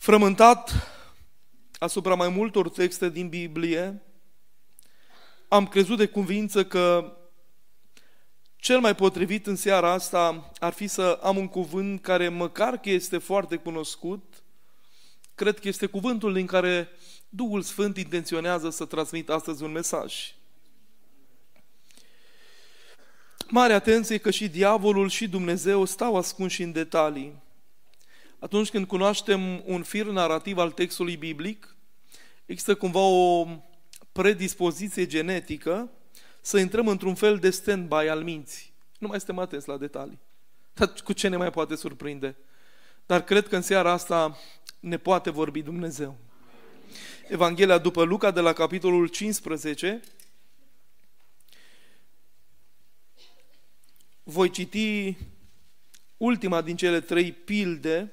Frământat asupra mai multor texte din Biblie, am crezut de cuvință că cel mai potrivit în seara asta ar fi să am un cuvânt care măcar că este foarte cunoscut, cred că este cuvântul din care Duhul Sfânt intenționează să transmit astăzi un mesaj. Mare atenție că și diavolul și Dumnezeu stau ascunși în detalii. Atunci când cunoaștem un fir narrativ al textului biblic, există cumva o predispoziție genetică să intrăm într-un fel de stand-by al minții. Nu mai suntem atenți la detalii. Dar cu ce ne mai poate surprinde? Dar cred că în seara asta ne poate vorbi Dumnezeu. Evanghelia după Luca de la capitolul 15 voi citi ultima din cele trei pilde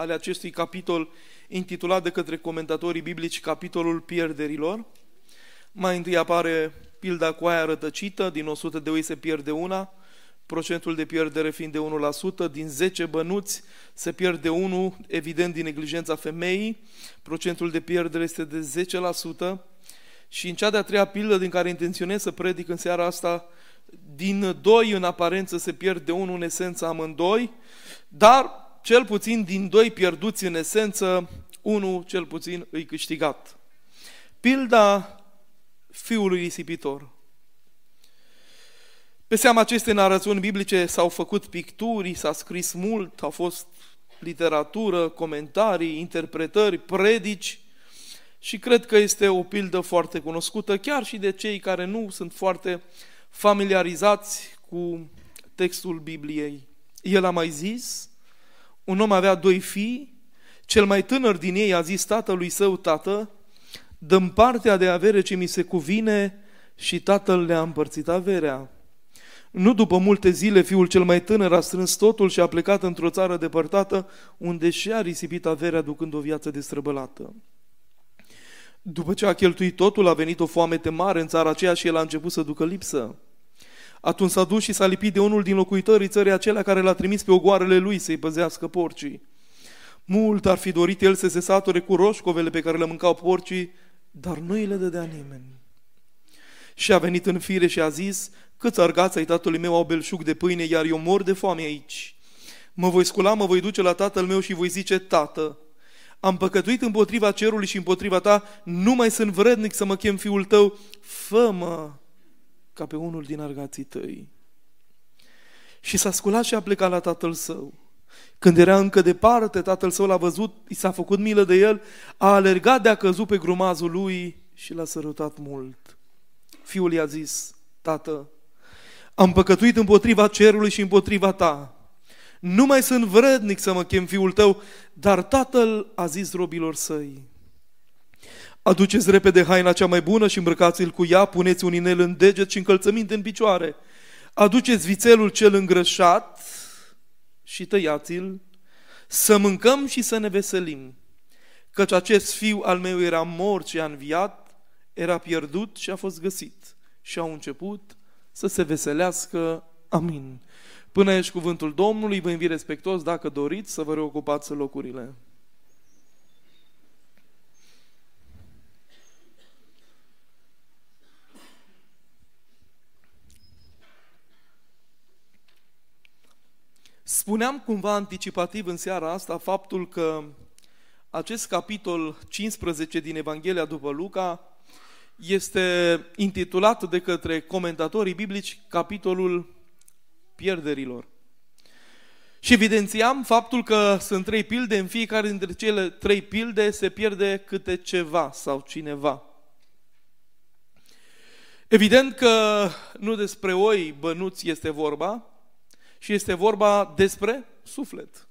ale acestui capitol intitulat de către comentatorii biblici capitolul pierderilor. Mai întâi apare pilda cu aia rătăcită, din 100 de oi se pierde una, procentul de pierdere fiind de 1%, din 10 bănuți se pierde 1, evident din neglijența femeii, procentul de pierdere este de 10%, și în cea de-a treia pildă din care intenționez să predic în seara asta, din doi în aparență se pierde unul, în esență amândoi, dar cel puțin din doi pierduți în esență, unul cel puțin îi câștigat. Pilda fiului risipitor. Pe seama acestei narațiuni biblice s-au făcut picturi, s-a scris mult, au fost literatură, comentarii, interpretări, predici și cred că este o pildă foarte cunoscută chiar și de cei care nu sunt foarte familiarizați cu textul Bibliei. El a mai zis, un om avea doi fii, cel mai tânăr din ei a zis tatălui său, tată, dăm partea de avere ce mi se cuvine și tatăl le-a împărțit averea. Nu după multe zile, fiul cel mai tânăr a strâns totul și a plecat într-o țară depărtată, unde și-a risipit averea ducând o viață destrăbălată. După ce a cheltuit totul, a venit o foamete mare în țara aceea și el a început să ducă lipsă. Atunci s-a dus și s-a lipit de unul din locuitorii țării acelea care l-a trimis pe ogoarele lui să-i păzească porcii. Mult ar fi dorit el să se sature cu roșcovele pe care le mâncau porcii, dar nu îi le dădea nimeni. Și a venit în fire și a zis, câți argați ai tatălui meu au belșug de pâine, iar eu mor de foame aici. Mă voi scula, mă voi duce la tatăl meu și voi zice, tată, am păcătuit împotriva cerului și împotriva ta, nu mai sunt vrednic să mă chem fiul tău, fă-mă ca pe unul din argații tăi. Și s-a sculat și a plecat la tatăl său. Când era încă departe, tatăl său l-a văzut, i s-a făcut milă de el, a alergat de a căzut pe grumazul lui și l-a sărutat mult. Fiul i-a zis, tată, am păcătuit împotriva cerului și împotriva ta. Nu mai sunt vrednic să mă chem fiul tău, dar tatăl a zis robilor săi, Aduceți repede haina cea mai bună și îmbrăcați-l cu ea, puneți un inel în deget și încălțăminte în picioare. Aduceți vițelul cel îngrășat și tăiați-l, să mâncăm și să ne veselim. Căci acest fiu al meu era mort și a înviat, era pierdut și a fost găsit. Și au început să se veselească. Amin. Până aici cuvântul Domnului, vă invit respectos, dacă doriți, să vă reocupați locurile. Spuneam cumva anticipativ în seara asta faptul că acest capitol 15 din Evanghelia după Luca este intitulat de către comentatorii biblici capitolul pierderilor. Și evidențiam faptul că sunt trei pilde, în fiecare dintre cele trei pilde se pierde câte ceva sau cineva. Evident că nu despre oi bănuți este vorba, și este vorba despre suflet.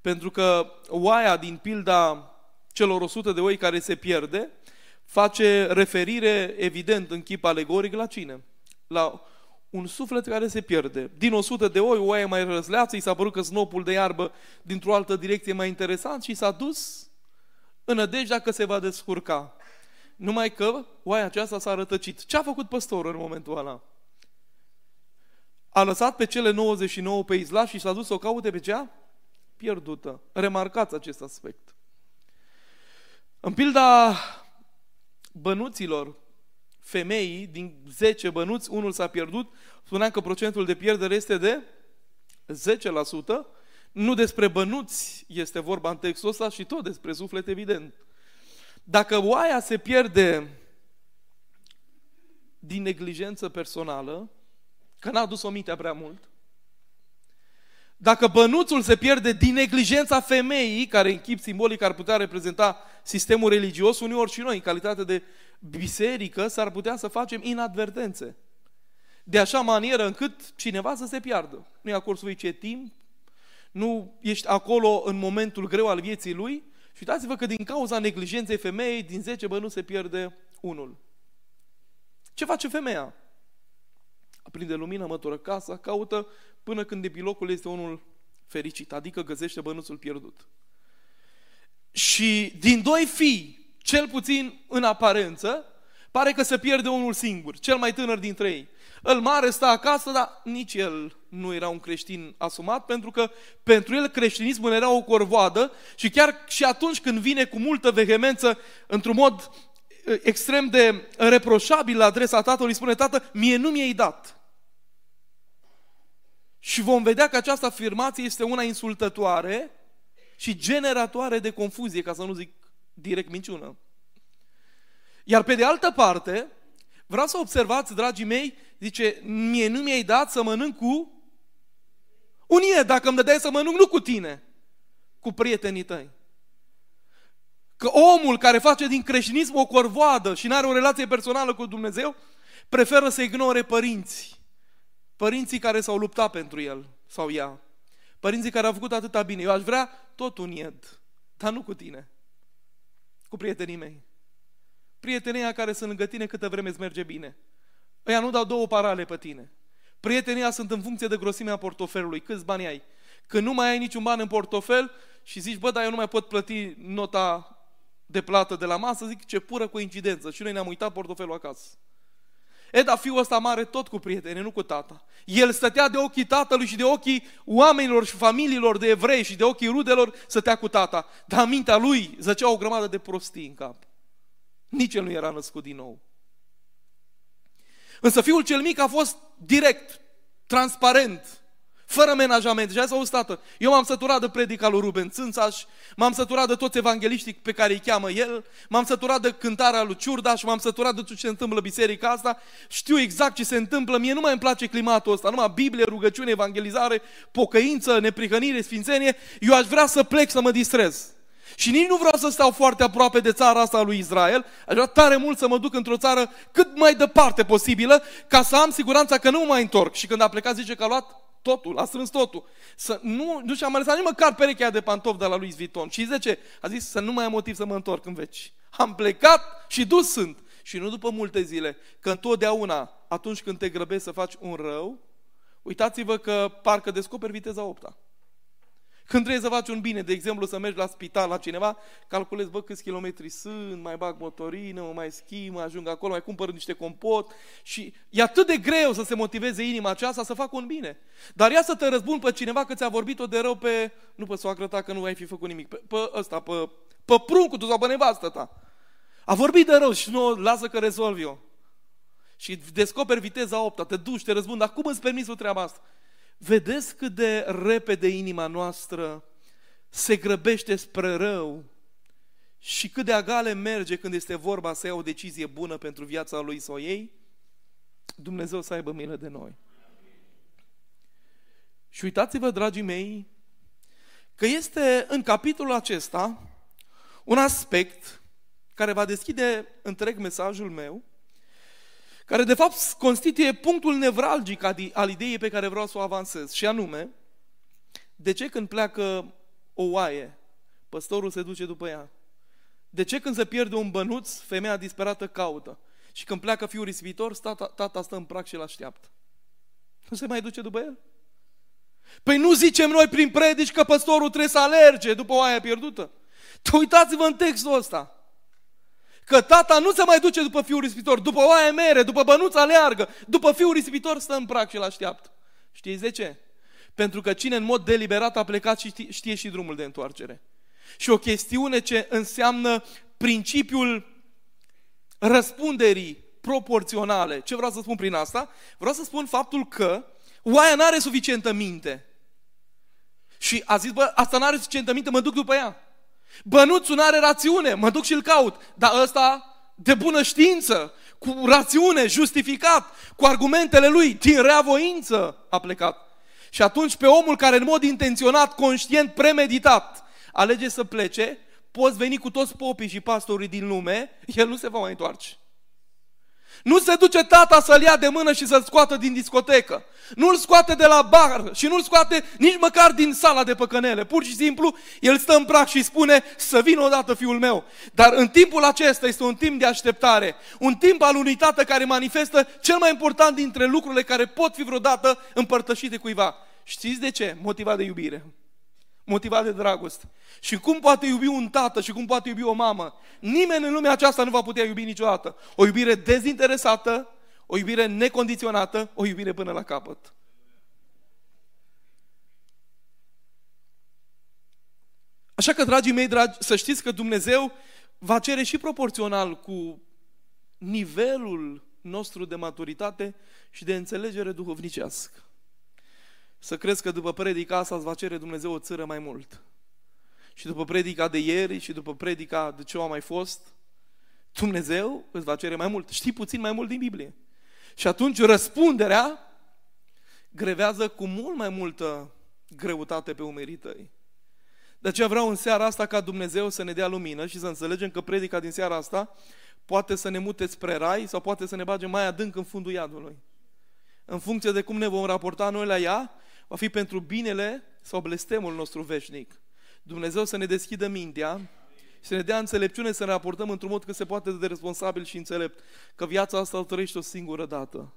Pentru că oaia din pilda celor 100 de oi care se pierde face referire evident în chip alegoric la cine? La un suflet care se pierde. Din 100 de oi, oaia mai răzleață, i s-a părut că snopul de iarbă dintr-o altă direcție mai interesant și s-a dus în nădejdea că se va descurca. Numai că oaia aceasta s-a rătăcit. Ce a făcut păstorul în momentul ăla? A lăsat pe cele 99 pe izlaș și s-a dus să o caute pe cea pierdută. Remarcați acest aspect. În pilda bănuților, femeii, din 10 bănuți, unul s-a pierdut, spuneam că procentul de pierdere este de 10%, nu despre bănuți este vorba în textul ăsta și tot despre suflet, evident. Dacă oaia se pierde din neglijență personală, că n-a dus-o mintea prea mult, dacă bănuțul se pierde din neglijența femeii, care în chip simbolic ar putea reprezenta sistemul religios, uneori și noi, în calitate de biserică, s-ar putea să facem inadvertențe. De așa manieră încât cineva să se piardă. Nu i acord să ce timp, nu ești acolo în momentul greu al vieții lui și uitați-vă că din cauza neglijenței femeii, din 10 bănuți se pierde unul. Ce face femeia? Aprinde lumină, mătură casa, caută până când epilogul este unul fericit, adică găsește bănuțul pierdut. Și din doi fii, cel puțin în aparență, pare că se pierde unul singur, cel mai tânăr dintre ei. Îl mare stă acasă, dar nici el nu era un creștin asumat, pentru că pentru el creștinismul era o corvoadă și chiar și atunci când vine cu multă vehemență, într-un mod extrem de reproșabil la adresa tatălui, spune, tată, mie nu mi-ai dat. Și vom vedea că această afirmație este una insultătoare și generatoare de confuzie, ca să nu zic direct minciună. Iar pe de altă parte, vreau să observați, dragii mei, zice, mie nu mi-ai dat să mănânc cu unie, dacă îmi dădeai să mănânc, nu cu tine, cu prietenii tăi. Că omul care face din creștinism o corvoadă și nu are o relație personală cu Dumnezeu, preferă să ignore părinții. Părinții care s-au luptat pentru el sau ea. Părinții care au făcut atâta bine. Eu aș vrea tot un ied, dar nu cu tine. Cu prietenii mei. Prietenia care sunt lângă tine câtă vreme îți merge bine. Ăia nu dau două parale pe tine. Prietenia sunt în funcție de grosimea portofelului. Câți bani ai? Când nu mai ai niciun ban în portofel și zici, bă, dar eu nu mai pot plăti nota de plată de la masă, zic ce pură coincidență. Și noi ne-am uitat portofelul acasă. E, dar fiul ăsta mare tot cu prietene, nu cu tata. El stătea de ochii tatălui și de ochii oamenilor și familiilor de evrei și de ochii rudelor, stătea cu tata. Dar mintea lui zăcea o grămadă de prostii în cap. Nici el nu era născut din nou. Însă fiul cel mic a fost direct, transparent, fără menajament. Și s-a tată, eu m-am săturat de predica lui Ruben Țânțaș, m-am săturat de toți evangeliștii pe care îi cheamă el, m-am săturat de cântarea lui Ciurdaș, m-am săturat de tot ce se întâmplă biserica asta, știu exact ce se întâmplă, mie nu mai îmi place climatul ăsta, numai Biblie, rugăciune, evangelizare, pocăință, neprihănire, sfințenie, eu aș vrea să plec să mă distrez. Și nici nu vreau să stau foarte aproape de țara asta lui Israel, aș vrea tare mult să mă duc într-o țară cât mai departe posibilă, ca să am siguranța că nu mă mai întorc. Și când a plecat zice că a luat totul, a strâns totul. Să nu, nu și-a mai lăsat nici măcar perechea de pantofi de la lui Vuitton. Și zice, a zis să nu mai am motiv să mă întorc în veci. Am plecat și dus sunt. Și nu după multe zile, că întotdeauna, atunci când te grăbești să faci un rău, uitați-vă că parcă descoperi viteza opta. Când trebuie să faci un bine, de exemplu să mergi la spital la cineva, calculezi, bă, câți kilometri sunt, mai bag motorină, mă mai schimb, ajung acolo, mai cumpăr niște compot și e atât de greu să se motiveze inima aceasta să facă un bine. Dar ia să te răzbun pe cineva că ți-a vorbit-o de rău pe, nu pe soacră ta că nu ai fi făcut nimic, pe, pe ăsta, pe, pe pruncul tu sau pe nevastă ta. A vorbit de rău și nu lasă că rezolvi eu. Și descoperi viteza opta, te duci, te răzbun, dar cum îți permis o treaba asta? Vedeți cât de repede inima noastră se grăbește spre rău și cât de agale merge când este vorba să ia o decizie bună pentru viața lui sau ei? Dumnezeu să aibă milă de noi. Și uitați-vă, dragii mei, că este în capitolul acesta un aspect care va deschide întreg mesajul meu, care de fapt constituie punctul nevralgic al ideii pe care vreau să o avansez, și anume, de ce când pleacă o oaie, păstorul se duce după ea? De ce când se pierde un bănuț, femeia disperată caută? Și când pleacă fiul risipitor, tata, tata stă în prac și îl așteaptă. Nu se mai duce după el? Păi nu zicem noi prin predici că păstorul trebuie să alerge după oaia pierdută? Uitați-vă în textul ăsta. Că tata nu se mai duce după fiul risipitor, după oaie mere, după bănuța aleargă, după fiul risipitor stă în prac și îl așteaptă. Știți de ce? Pentru că cine în mod deliberat a plecat și știe, știe și drumul de întoarcere. Și o chestiune ce înseamnă principiul răspunderii proporționale. Ce vreau să spun prin asta? Vreau să spun faptul că oaia nu are suficientă minte. Și a zis, bă, asta nu are suficientă minte, mă duc după ea. Bănuțul nu are rațiune, mă duc și-l caut. Dar ăsta, de bună știință, cu rațiune, justificat, cu argumentele lui, din rea voință, a plecat. Și atunci pe omul care în mod intenționat, conștient, premeditat, alege să plece, poți veni cu toți popii și pastorii din lume, el nu se va mai întoarce. Nu se duce tata să-l ia de mână și să-l scoată din discotecă. Nu-l scoate de la bar și nu-l scoate nici măcar din sala de păcănele. Pur și simplu, el stă în prag și spune să vină odată fiul meu. Dar în timpul acesta este un timp de așteptare. Un timp al unui tată care manifestă cel mai important dintre lucrurile care pot fi vreodată împărtășite cuiva. Știți de ce? Motivat de iubire motivat de dragoste. Și cum poate iubi un tată și cum poate iubi o mamă? Nimeni în lumea aceasta nu va putea iubi niciodată. O iubire dezinteresată, o iubire necondiționată, o iubire până la capăt. Așa că, dragii mei dragi, să știți că Dumnezeu va cere și proporțional cu nivelul nostru de maturitate și de înțelegere duhovnicească să crezi că după predica asta îți va cere Dumnezeu o țără mai mult. Și după predica de ieri și după predica de ce a mai fost, Dumnezeu îți va cere mai mult. Știi puțin mai mult din Biblie. Și atunci răspunderea grevează cu mult mai multă greutate pe umerii tăi. De aceea vreau în seara asta ca Dumnezeu să ne dea lumină și să înțelegem că predica din seara asta poate să ne mute spre rai sau poate să ne bage mai adânc în fundul iadului. În funcție de cum ne vom raporta noi la ea, va fi pentru binele sau blestemul nostru veșnic. Dumnezeu să ne deschidă mintea și să ne dea înțelepciune să ne raportăm într-un mod cât se poate de responsabil și înțelept. Că viața asta o trăiești o singură dată.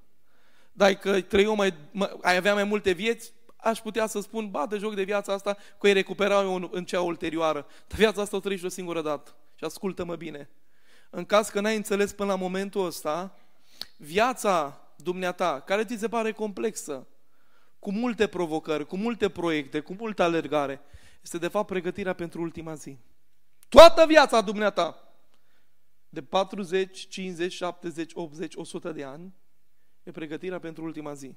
Dar că trăi mai, ai avea mai multe vieți, aș putea să spun, bate joc de viața asta, că îi recuperau eu în, în cea ulterioară. Dar viața asta o trăiești o singură dată. Și ascultă-mă bine. În caz că n-ai înțeles până la momentul ăsta, viața dumneata, care ți se pare complexă, cu multe provocări, cu multe proiecte, cu multă alergare, este de fapt pregătirea pentru ultima zi. Toată viața dumneata, de 40, 50, 70, 80, 100 de ani, e pregătirea pentru ultima zi.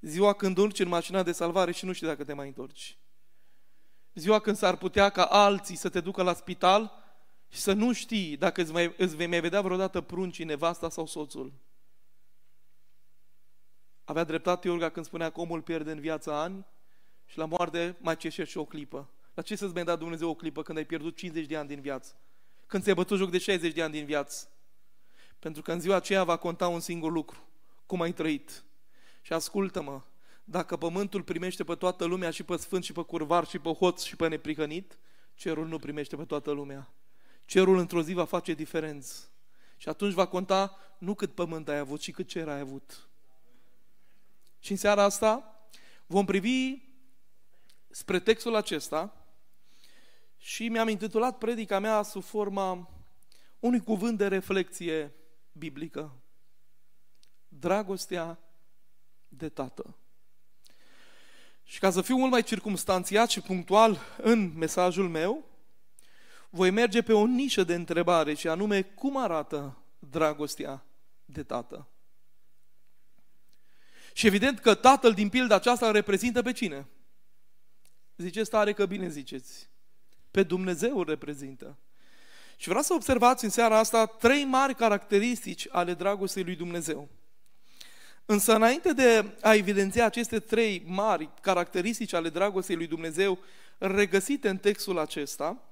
Ziua când urci în mașina de salvare și nu știi dacă te mai întorci. Ziua când s-ar putea ca alții să te ducă la spital și să nu știi dacă îți, mai, îți vei mai vedea vreodată pruncii, nevasta sau soțul. Avea dreptate Iorga când spunea că omul pierde în viața ani și la moarte mai ceșești și o clipă. La ce să-ți mai da Dumnezeu o clipă când ai pierdut 50 de ani din viață? Când ți-ai bătut joc de 60 de ani din viață? Pentru că în ziua aceea va conta un singur lucru. Cum ai trăit? Și ascultă-mă, dacă pământul primește pe toată lumea și pe sfânt și pe curvar și pe hoț și pe neprihănit, cerul nu primește pe toată lumea. Cerul într-o zi va face diferență. Și atunci va conta nu cât pământ ai avut, ci cât cer ai avut. Și în seara asta vom privi spre textul acesta și mi-am intitulat predica mea sub forma unui cuvânt de reflexie biblică. Dragostea de tată. Și ca să fiu mult mai circumstanțiat și punctual în mesajul meu, voi merge pe o nișă de întrebare și anume cum arată dragostea de tată. Și evident că tatăl din pilda aceasta reprezintă pe cine? Ziceți tare că bine ziceți. Pe Dumnezeu îl reprezintă. Și vreau să observați în seara asta trei mari caracteristici ale dragostei lui Dumnezeu. Însă înainte de a evidenția aceste trei mari caracteristici ale dragostei lui Dumnezeu regăsite în textul acesta,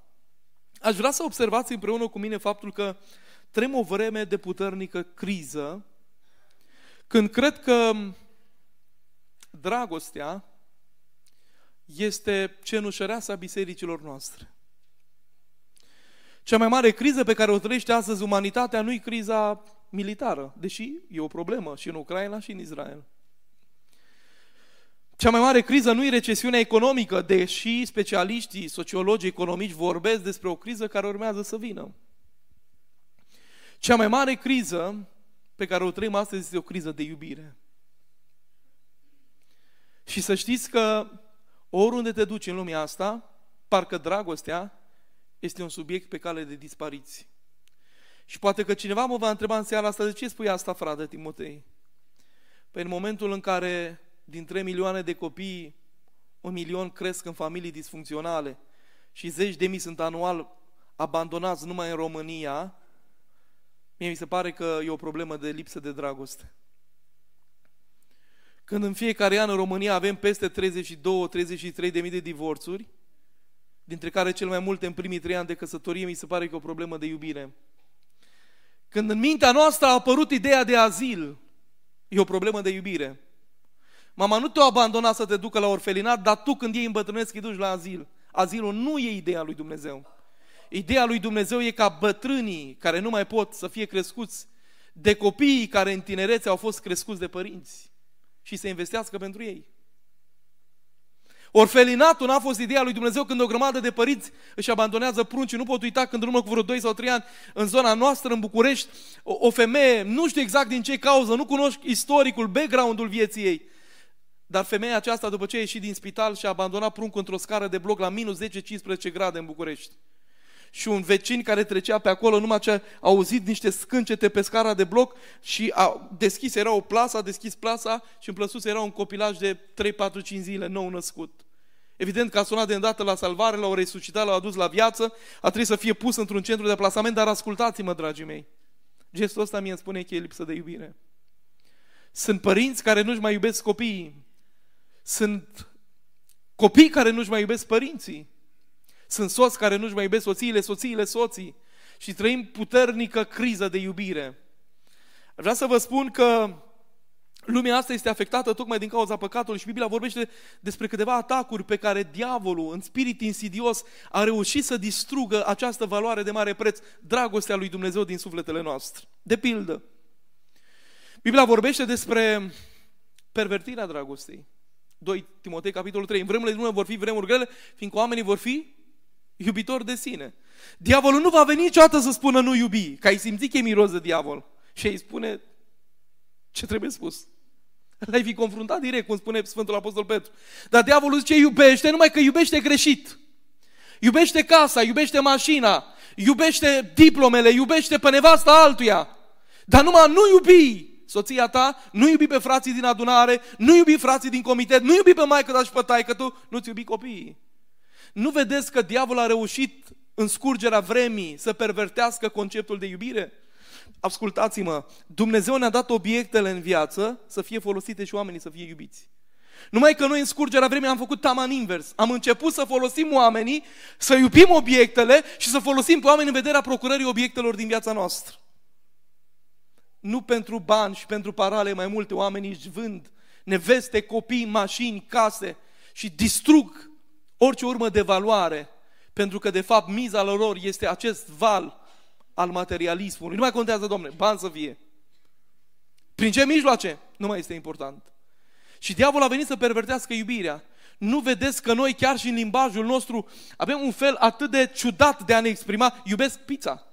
aș vrea să observați împreună cu mine faptul că trăim o vreme de puternică criză, când cred că dragostea este cenușăreasa bisericilor noastre. Cea mai mare criză pe care o trăiește astăzi umanitatea nu e criza militară, deși e o problemă și în Ucraina și în Israel. Cea mai mare criză nu e recesiunea economică, deși specialiștii, sociologii, economici vorbesc despre o criză care urmează să vină. Cea mai mare criză pe care o trăim astăzi este o criză de iubire. Și să știți că oriunde te duci în lumea asta, parcă dragostea este un subiect pe cale de dispariție. Și poate că cineva mă va întreba în seara asta, de ce spui asta, frate Timotei? Păi în momentul în care din 3 milioane de copii, un milion cresc în familii disfuncționale și zeci de mii sunt anual abandonați numai în România, mie mi se pare că e o problemă de lipsă de dragoste. Când în fiecare an în România avem peste 32-33 de mii de divorțuri, dintre care cel mai multe în primii trei ani de căsătorie, mi se pare că e o problemă de iubire. Când în mintea noastră a apărut ideea de azil, e o problemă de iubire. Mama nu te-a abandonat să te ducă la orfelinat, dar tu când ei îmbătrânesc îi duci la azil. Azilul nu e ideea lui Dumnezeu. Ideea lui Dumnezeu e ca bătrânii care nu mai pot să fie crescuți de copiii care în tinerețe au fost crescuți de părinți și să investească pentru ei. Orfelinatul n-a fost ideea lui Dumnezeu când o grămadă de părinți își abandonează pruncii. Nu pot uita când în urmă cu vreo 2 sau 3 ani în zona noastră, în București, o, o femeie, nu știu exact din ce cauză, nu cunosc istoricul, background-ul vieții ei, dar femeia aceasta, după ce a ieșit din spital și a abandonat pruncul într-o scară de bloc la minus 10-15 grade în București. Și un vecin care trecea pe acolo, numai ce a auzit niște scâncete pe scara de bloc și a deschis, era o plasă, a deschis plasa și în plăsus era un copilaj de 3-4-5 zile, nou născut. Evident că a sunat de îndată la salvare, l-au resuscitat, l-au adus la viață, a trebuit să fie pus într-un centru de plasament, dar ascultați-mă, dragii mei. Gestul ăsta mie îmi spune că e lipsă de iubire. Sunt părinți care nu-și mai iubesc copiii. Sunt copii care nu-și mai iubesc părinții. Sunt soți care nu-și mai iubesc soțiile, soțiile soții. Și trăim puternică criză de iubire. Vreau să vă spun că lumea asta este afectată tocmai din cauza păcatului și Biblia vorbește despre câteva atacuri pe care diavolul, în spirit insidios, a reușit să distrugă această valoare de mare preț, dragostea lui Dumnezeu din sufletele noastre. De pildă, Biblia vorbește despre pervertirea dragostei. 2 Timotei, capitolul 3. În vremurile din vor fi vremuri grele, fiindcă oamenii vor fi iubitori de sine. Diavolul nu va veni niciodată să spună nu iubi, că ai simțit că e miros de diavol. Și îi spune ce trebuie spus. L-ai fi confruntat direct, cum spune Sfântul Apostol Petru. Dar diavolul zice iubește, numai că iubește greșit. Iubește casa, iubește mașina, iubește diplomele, iubește pe nevasta altuia. Dar numai nu iubi soția ta, nu iubi pe frații din adunare, nu iubi frații din comitet, nu iubi pe maică ta și pe taică tu, nu-ți iubi copiii. Nu vedeți că diavolul a reușit în scurgerea vremii să pervertească conceptul de iubire? Ascultați-mă, Dumnezeu ne-a dat obiectele în viață să fie folosite și oamenii să fie iubiți. Numai că noi în scurgerea vremii am făcut taman invers. Am început să folosim oamenii, să iubim obiectele și să folosim pe oameni în vederea procurării obiectelor din viața noastră. Nu pentru bani și pentru parale mai multe oameni își vând neveste, copii, mașini, case și distrug orice urmă de valoare, pentru că de fapt miza lor este acest val al materialismului. Nu mai contează, domne, bani să fie. Prin ce mijloace? Nu mai este important. Și diavolul a venit să pervertească iubirea. Nu vedeți că noi chiar și în limbajul nostru avem un fel atât de ciudat de a ne exprima, iubesc pizza.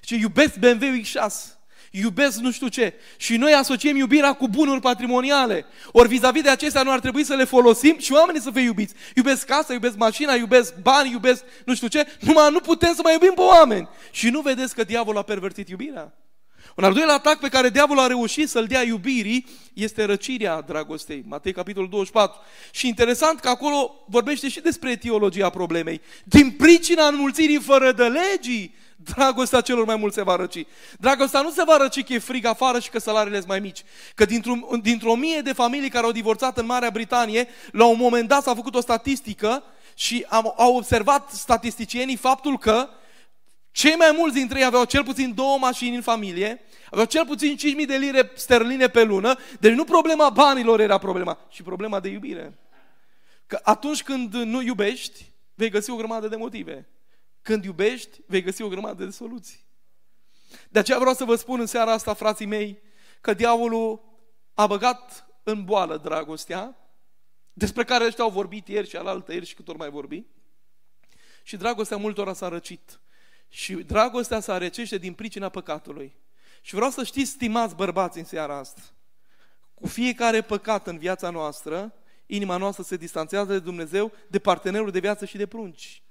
Și iubesc BMW X6 iubesc nu știu ce. Și noi asociem iubirea cu bunuri patrimoniale. Ori vis-a-vis de acestea nu ar trebui să le folosim și oamenii să fie iubiți. Iubesc casa, iubesc mașina, iubesc bani, iubesc nu știu ce. Numai nu putem să mai iubim pe oameni. Și nu vedeți că diavolul a pervertit iubirea? Un al doilea atac pe care diavolul a reușit să-l dea iubirii este răcirea dragostei. Matei, capitolul 24. Și interesant că acolo vorbește și despre etiologia problemei. Din pricina înmulțirii fără de legii, dragostea celor mai mulți se va răci. Dragostea nu se va răci că e frig afară și că salariile sunt mai mici. Că dintr-o, dintr-o mie de familii care au divorțat în Marea Britanie, la un moment dat s-a făcut o statistică și am, au observat statisticienii faptul că cei mai mulți dintre ei aveau cel puțin două mașini în familie, aveau cel puțin 5.000 de lire sterline pe lună, deci nu problema banilor era problema, ci problema de iubire. Că atunci când nu iubești, vei găsi o grămadă de motive. Când iubești, vei găsi o grămadă de soluții. De aceea vreau să vă spun în seara asta, frații mei, că diavolul a băgat în boală dragostea, despre care ăștia au vorbit ieri și alaltă ieri și cât ori mai vorbi, și dragostea multora s-a răcit. Și dragostea se răcește din pricina păcatului. Și vreau să știți, stimați bărbați în seara asta, cu fiecare păcat în viața noastră, inima noastră se distanțează de Dumnezeu, de partenerul de viață și de prunci.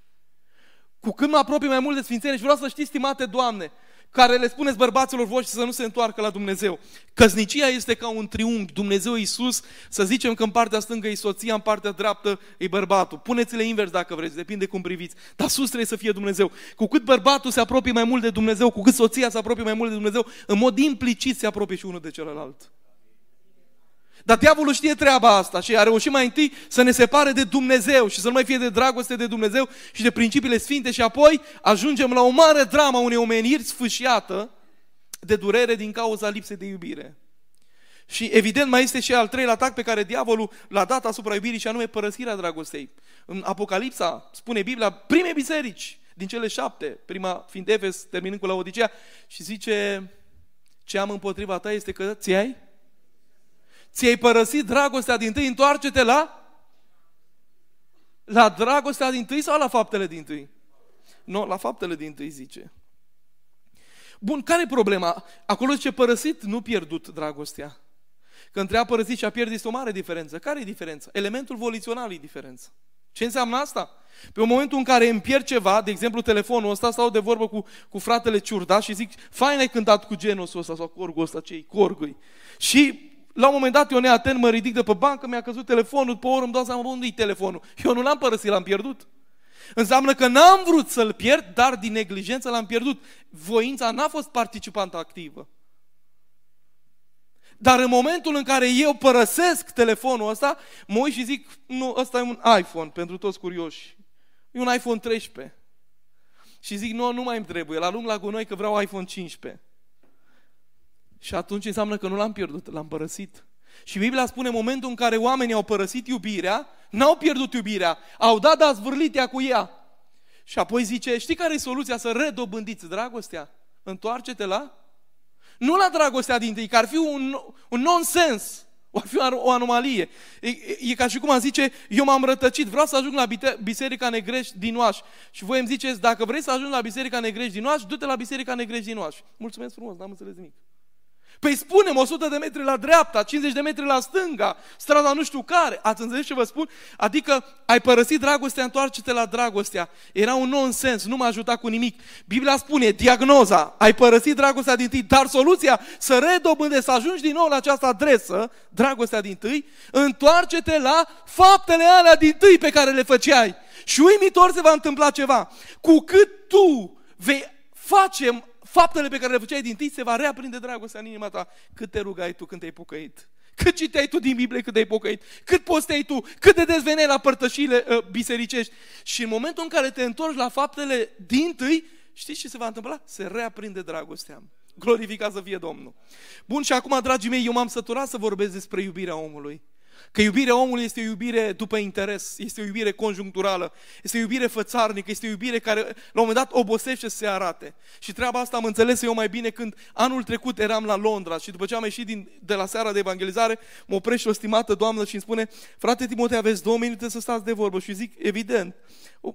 Cu cât mă apropii mai mult de Sfințenie și vreau să știți, stimate Doamne, care le spuneți bărbaților voștri să nu se întoarcă la Dumnezeu. Căsnicia este ca un triunghi. Dumnezeu Iisus, să zicem că în partea stângă e soția, în partea dreaptă e bărbatul. Puneți-le invers dacă vreți, depinde cum priviți. Dar sus trebuie să fie Dumnezeu. Cu cât bărbatul se apropie mai mult de Dumnezeu, cu cât soția se apropie mai mult de Dumnezeu, în mod implicit se apropie și unul de celălalt. Dar diavolul știe treaba asta și a reușit mai întâi să ne separe de Dumnezeu și să nu mai fie de dragoste de Dumnezeu și de principiile sfinte și apoi ajungem la o mare dramă a unei omeniri sfâșiată de durere din cauza lipsei de iubire. Și evident mai este și al treilea atac pe care diavolul l-a dat asupra iubirii și anume părăsirea dragostei. În Apocalipsa spune Biblia, prime biserici din cele șapte, prima fiind Efes, terminând cu Laodicea, și zice, ce am împotriva ta este că ți ai ți-ai părăsit dragostea din tâi, întoarce-te la la dragostea din tâi sau la faptele din tâi? Nu, la faptele din tâi zice. Bun, care e problema? Acolo zice părăsit, nu pierdut dragostea. Că între a părăsit și a pierdut este o mare diferență. Care e diferența? Elementul volițional e diferența. Ce înseamnă asta? Pe momentul în care îmi pierd ceva, de exemplu telefonul ăsta, stau de vorbă cu, cu fratele Ciurda și zic, fain ai cântat cu genosul ăsta sau corgul ăsta, cei corgui. Și la un moment dat eu neatent mă ridic de pe bancă, mi-a căzut telefonul, pe oră îmi dau seama unde e telefonul. Eu nu l-am părăsit, l-am pierdut. Înseamnă că n-am vrut să-l pierd, dar din neglijență l-am pierdut. Voința n-a fost participantă activă. Dar în momentul în care eu părăsesc telefonul ăsta, mă uit și zic, nu, ăsta e un iPhone pentru toți curioși. E un iPhone 13. Și zic, nu, nu mai îmi trebuie, la lung la gunoi că vreau iPhone 15. Și atunci înseamnă că nu l-am pierdut, l-am părăsit. Și Biblia spune, momentul în care oamenii au părăsit iubirea, n-au pierdut iubirea, au dat, dar zvârlit ea cu ea. Și apoi zice, știi care e soluția să redobândiți dragostea? Întoarce-te la? Nu la dragostea din tâi, că ar fi un, un nonsens, ar fi o anomalie. E, e, e ca și cum am zice, eu m-am rătăcit, vreau să ajung la Biserica Negrești din Oaș. Și voi îmi ziceți, dacă vrei să ajungi la Biserica Negrești din Oaș, du-te la Biserica Negrești din Oaș. Mulțumesc frumos, n-am înțeles nimic. Păi spunem 100 de metri la dreapta, 50 de metri la stânga, strada nu știu care. Ați înțeles ce vă spun? Adică ai părăsit dragostea, întoarce-te la dragostea. Era un nonsens, nu m-a ajutat cu nimic. Biblia spune, diagnoza, ai părăsit dragostea din tâi, dar soluția să redobândești, să ajungi din nou la această adresă, dragostea din tâi, întoarce-te la faptele alea din tâi pe care le făceai. Și uimitor se va întâmpla ceva. Cu cât tu vei face faptele pe care le făceai din tâi, se va reaprinde dragostea în inima ta. Cât te rugai tu când te-ai pocăit? Cât citeai tu din Biblie cât te-ai pocăit? Cât posteai tu? Cât de des veneai la părtășile uh, bisericești? Și în momentul în care te întorci la faptele din tâi, știți ce se va întâmpla? Se reaprinde dragostea. Glorificat să fie Domnul. Bun, și acum, dragii mei, eu m-am săturat să vorbesc despre iubirea omului. Că iubirea omului este o iubire după interes, este o iubire conjuncturală, este o iubire fățarnică, este o iubire care la un moment dat obosește să se arate. Și treaba asta am înțeles eu mai bine când anul trecut eram la Londra și după ce am ieșit din, de la seara de evangelizare, mă oprește o stimată doamnă și îmi spune, frate Timotei, aveți două minute să stați de vorbă. Și zic, evident,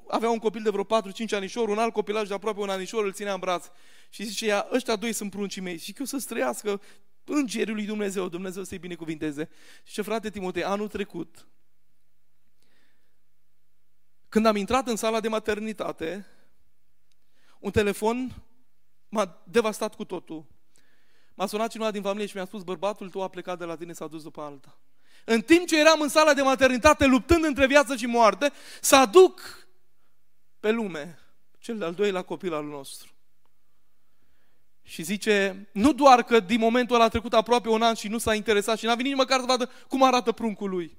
avea un copil de vreo 4-5 anișori, un alt copilaj de aproape un anișor, îl ținea în braț. Și zice ea, ăștia doi sunt pruncii mei. Și că eu să străiască îngerul lui Dumnezeu, Dumnezeu să-i binecuvinteze. Și ce frate Timotei, anul trecut, când am intrat în sala de maternitate, un telefon m-a devastat cu totul. M-a sunat cineva din familie și mi-a spus, bărbatul tău a plecat de la tine, s-a dus după alta. În timp ce eram în sala de maternitate luptând între viață și moarte, să aduc pe lume cel de-al doilea copil al nostru. Și zice, nu doar că din momentul ăla a trecut aproape un an și nu s-a interesat și n-a venit nici măcar să vadă cum arată pruncul lui.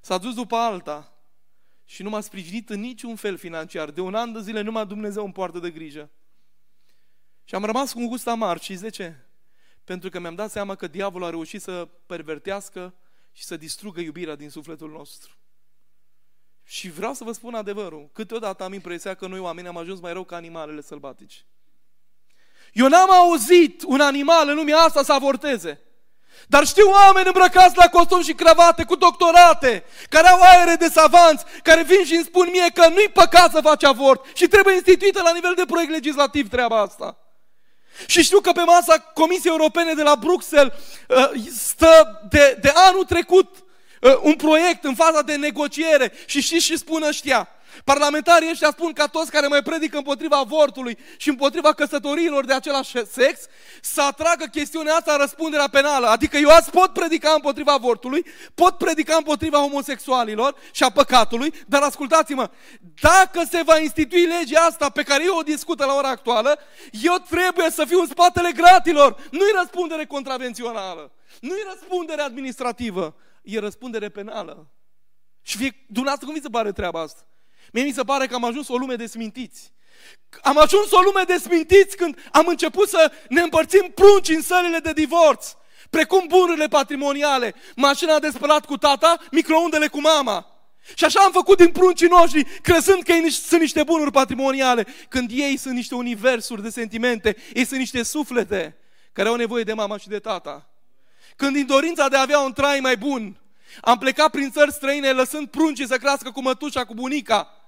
S-a dus după alta și nu m-a sprijinit în niciun fel financiar. De un an de zile numai Dumnezeu îmi poartă de grijă. Și am rămas cu un gust amar. Și de ce? Pentru că mi-am dat seama că diavolul a reușit să pervertească și să distrugă iubirea din sufletul nostru. Și vreau să vă spun adevărul. Câteodată am impresia că noi oameni am ajuns mai rău ca animalele sălbatici. Eu n-am auzit un animal în lumea asta să avorteze. Dar știu oameni îmbrăcați la costum și cravate, cu doctorate, care au aere de savanți, care vin și îmi spun mie că nu-i păcat să faci avort și trebuie instituită la nivel de proiect legislativ treaba asta. Și știu că pe masa Comisiei Europene de la Bruxelles uh, stă de, de anul trecut uh, un proiect în faza de negociere și știți și spun ăștia, Parlamentarii ăștia spun ca toți care mai predică împotriva avortului și împotriva căsătoriilor de același sex să atragă chestiunea asta răspunderea penală. Adică eu azi pot predica împotriva avortului, pot predica împotriva homosexualilor și a păcatului, dar ascultați-mă, dacă se va institui legea asta pe care eu o discută la ora actuală, eu trebuie să fiu în spatele gratilor. Nu-i răspundere contravențională, nu-i răspundere administrativă, e răspundere penală. Și fie, dumneavoastră cum vi se pare treaba asta? Mie mi se pare că am ajuns o lume de smintiți. Am ajuns o lume de smintiți când am început să ne împărțim prunci în sălile de divorț, precum bunurile patrimoniale, mașina de spălat cu tata, microundele cu mama. Și așa am făcut din pruncii noștri, crezând că ei sunt niște bunuri patrimoniale, când ei sunt niște universuri de sentimente, ei sunt niște suflete care au nevoie de mama și de tata. Când din dorința de a avea un trai mai bun, am plecat prin țări străine lăsând pruncii să crească cu mătușa, cu bunica,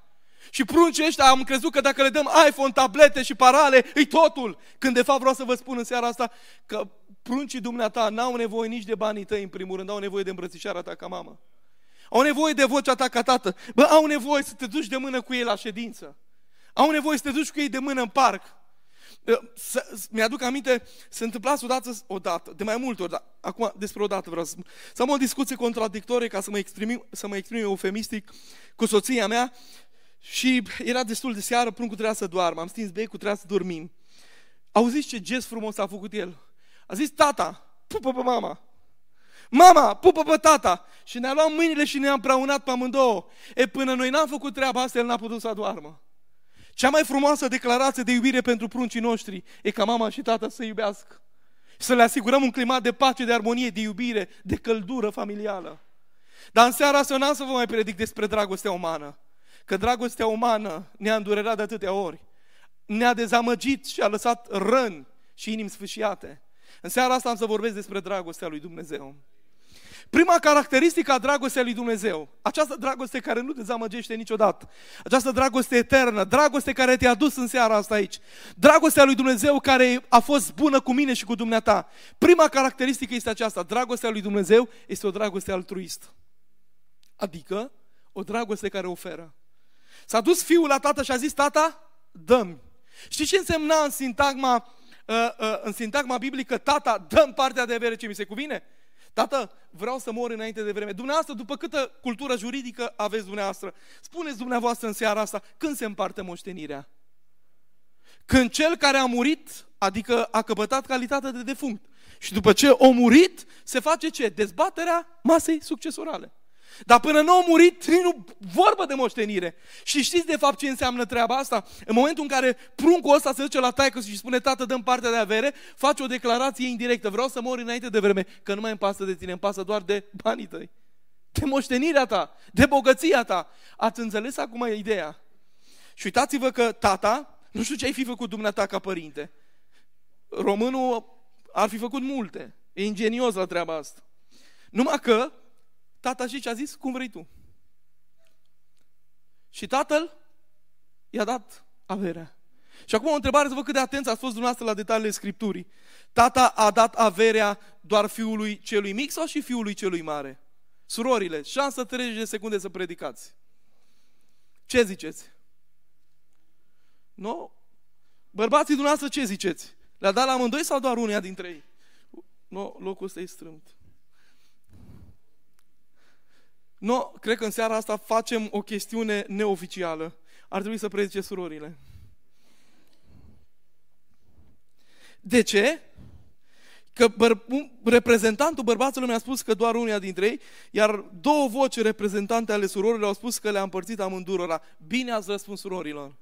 și pruncii ăștia am crezut că dacă le dăm iPhone, tablete și parale, e totul. Când de fapt vreau să vă spun în seara asta că pruncii dumneata n-au nevoie nici de banii tăi în primul rând, au nevoie de îmbrățișarea ta ca mamă. Au nevoie de vocea ta ca tată. Bă, au nevoie să te duci de mână cu ei la ședință. Au nevoie să te duci cu ei de mână în parc. Mi-aduc aminte, se întâmpla odată, odată, de mai multe ori, dar acum despre o dată vreau să spun. Să am o discuție contradictorie ca să mă exprim, să mă exprim eufemistic cu soția mea și era destul de seară, pruncul trebuia să doarmă, am stins becul, trebuia să dormim. Auziți ce gest frumos a făcut el? A zis, tata, pupă pe mama. Mama, pupă pe tata. Și ne-a luat mâinile și ne-a împreunat pe amândouă. E, până noi n-am făcut treaba asta, el n-a putut să doarmă. Cea mai frumoasă declarație de iubire pentru pruncii noștri e ca mama și tata să iubească. Să le asigurăm un climat de pace, de armonie, de iubire, de căldură familială. Dar în seara asta n-am să vă mai predic despre dragostea umană. Că dragostea umană ne-a îndurerat de atâtea ori. Ne-a dezamăgit și a lăsat răni și inimi sfâșiate. În seara asta am să vorbesc despre dragostea lui Dumnezeu. Prima caracteristică a dragostei lui Dumnezeu, această dragoste care nu dezamăgește niciodată, această dragoste eternă, dragoste care te-a dus în seara asta aici, dragostea lui Dumnezeu care a fost bună cu mine și cu dumneata. Prima caracteristică este aceasta, dragostea lui Dumnezeu este o dragoste altruistă. Adică o dragoste care oferă. S-a dus fiul la tată și a zis, tata, dăm. Știi ce însemna în sintagma, uh, uh, în sintagma biblică, tata, dăm partea de avere ce mi se cuvine? Tată, vreau să mor înainte de vreme. Dumneavoastră, după câtă cultură juridică aveți dumneavoastră, spuneți dumneavoastră în seara asta, când se împarte moștenirea? Când cel care a murit, adică a căpătat calitatea de defunct, și după ce a murit, se face ce? Dezbaterea masei succesorale. Dar până nu au murit, nu vorbă de moștenire. Și știți de fapt ce înseamnă treaba asta? În momentul în care pruncul ăsta se duce la taică și spune, tată, dăm partea de avere, face o declarație indirectă. Vreau să mor înainte de vreme, că nu mai îmi pasă de tine, îmi pasă doar de banii tăi. De moștenirea ta, de bogăția ta. Ați înțeles acum ideea? Și uitați-vă că tata, nu știu ce ai fi făcut dumneata ca părinte. Românul ar fi făcut multe. E ingenios la treaba asta. Numai că Tata și ce a zis? Cum vrei tu. Și tatăl i-a dat averea. Și acum o întrebare să văd cât de atenți ați fost dumneavoastră la detaliile Scripturii. Tata a dat averea doar fiului celui mic sau și fiului celui mare? Surorile, șansă 30 de secunde să predicați. Ce ziceți? Nu? Bărbații dumneavoastră ce ziceți? Le-a dat la amândoi sau doar unia dintre ei? Nu, locul ăsta e strâmt. Nu, cred că în seara asta facem o chestiune neoficială. Ar trebui să predice surorile. De ce? Că băr- reprezentantul bărbaților mi-a spus că doar unia dintre ei, iar două voci reprezentante ale surorilor au spus că le-a împărțit amândurora. Bine ați răspuns surorilor.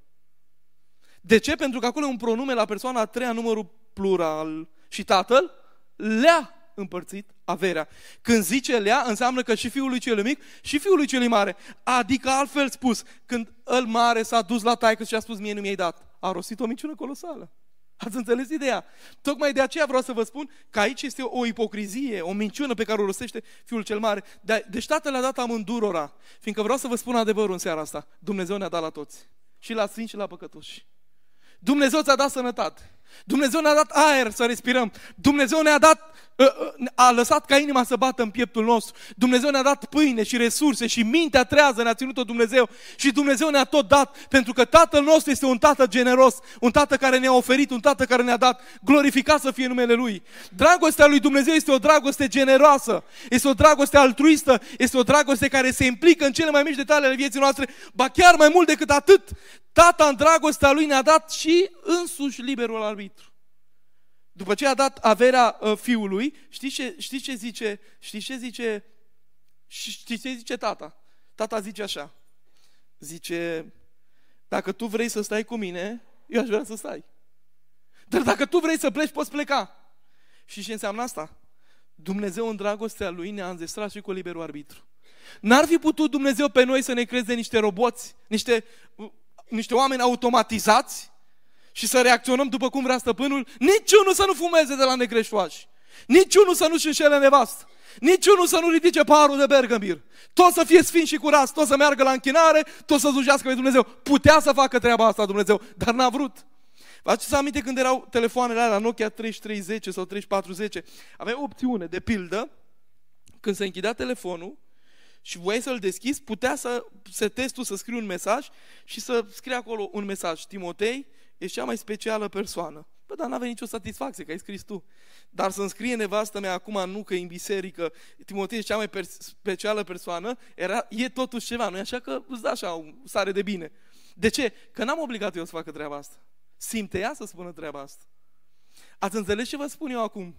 De ce? Pentru că acolo e un pronume la persoana a treia, numărul plural. Și tatăl le-a împărțit averea. Când zice lea, înseamnă că și fiul lui cel mic și fiul lui cel mare. Adică altfel spus, când îl mare s-a dus la taică și a spus mie nu mi-ai dat, a rostit o minciună colosală. Ați înțeles ideea? Tocmai de aceea vreau să vă spun că aici este o ipocrizie, o minciună pe care o rostește fiul cel mare. Deci tatăl a dat amândurora, fiindcă vreau să vă spun adevărul în seara asta. Dumnezeu ne-a dat la toți. Și la sfinți și la păcătoși. Dumnezeu ți-a dat sănătate. Dumnezeu ne-a dat aer să respirăm. Dumnezeu ne-a dat ă, ă, a lăsat ca inima să bată în pieptul nostru. Dumnezeu ne-a dat pâine și resurse și mintea trează ne-a ținut-o Dumnezeu și Dumnezeu ne-a tot dat pentru că Tatăl nostru este un Tată generos, un Tată care ne-a oferit, un Tată care ne-a dat. Glorificat să fie numele Lui. Dragostea lui Dumnezeu este o dragoste generoasă, este o dragoste altruistă, este o dragoste care se implică în cele mai mici detalii ale vieții noastre, ba chiar mai mult decât atât. Tata în dragostea Lui ne-a dat și însuși liberul arbitru. După ce a dat averea uh, fiului, știți ce, știți ce zice? Știți ce zice? Știți ce zice tata? Tata zice așa. Zice, dacă tu vrei să stai cu mine, eu aș vrea să stai. Dar dacă tu vrei să pleci, poți pleca. Și ce înseamnă asta? Dumnezeu în dragostea Lui ne-a înzestrat și cu liberul arbitru. N-ar fi putut Dumnezeu pe noi să ne creeze niște roboți, niște, uh, niște oameni automatizați și să reacționăm după cum vrea stăpânul, niciunul să nu fumeze de la negreșoași, niciunul să nu-și înșele nevastă, niciunul să nu ridice parul de bergambir, tot să fie sfânt și curat, tot să meargă la închinare, tot să slujească pe Dumnezeu. Putea să facă treaba asta Dumnezeu, dar n-a vrut. Vă aduceți aminte când erau telefoanele alea, Nokia 3310 sau 3410? Avea o opțiune, de pildă, când se închidea telefonul și voiai să-l deschizi, putea să setezi tu să scrii un mesaj și să scrie acolo un mesaj. Timotei, ești cea mai specială persoană. Bă, dar n-avea nicio satisfacție că ai scris tu. Dar să-mi scrie nevastă mea acum, nu că e în biserică, Timotei ești cea mai per- specială persoană, era, e totuși ceva, nu așa că îți da așa o stare de bine. De ce? Că n-am obligat eu să facă treaba asta. Simte ea să spună treaba asta. Ați înțeles ce vă spun eu acum?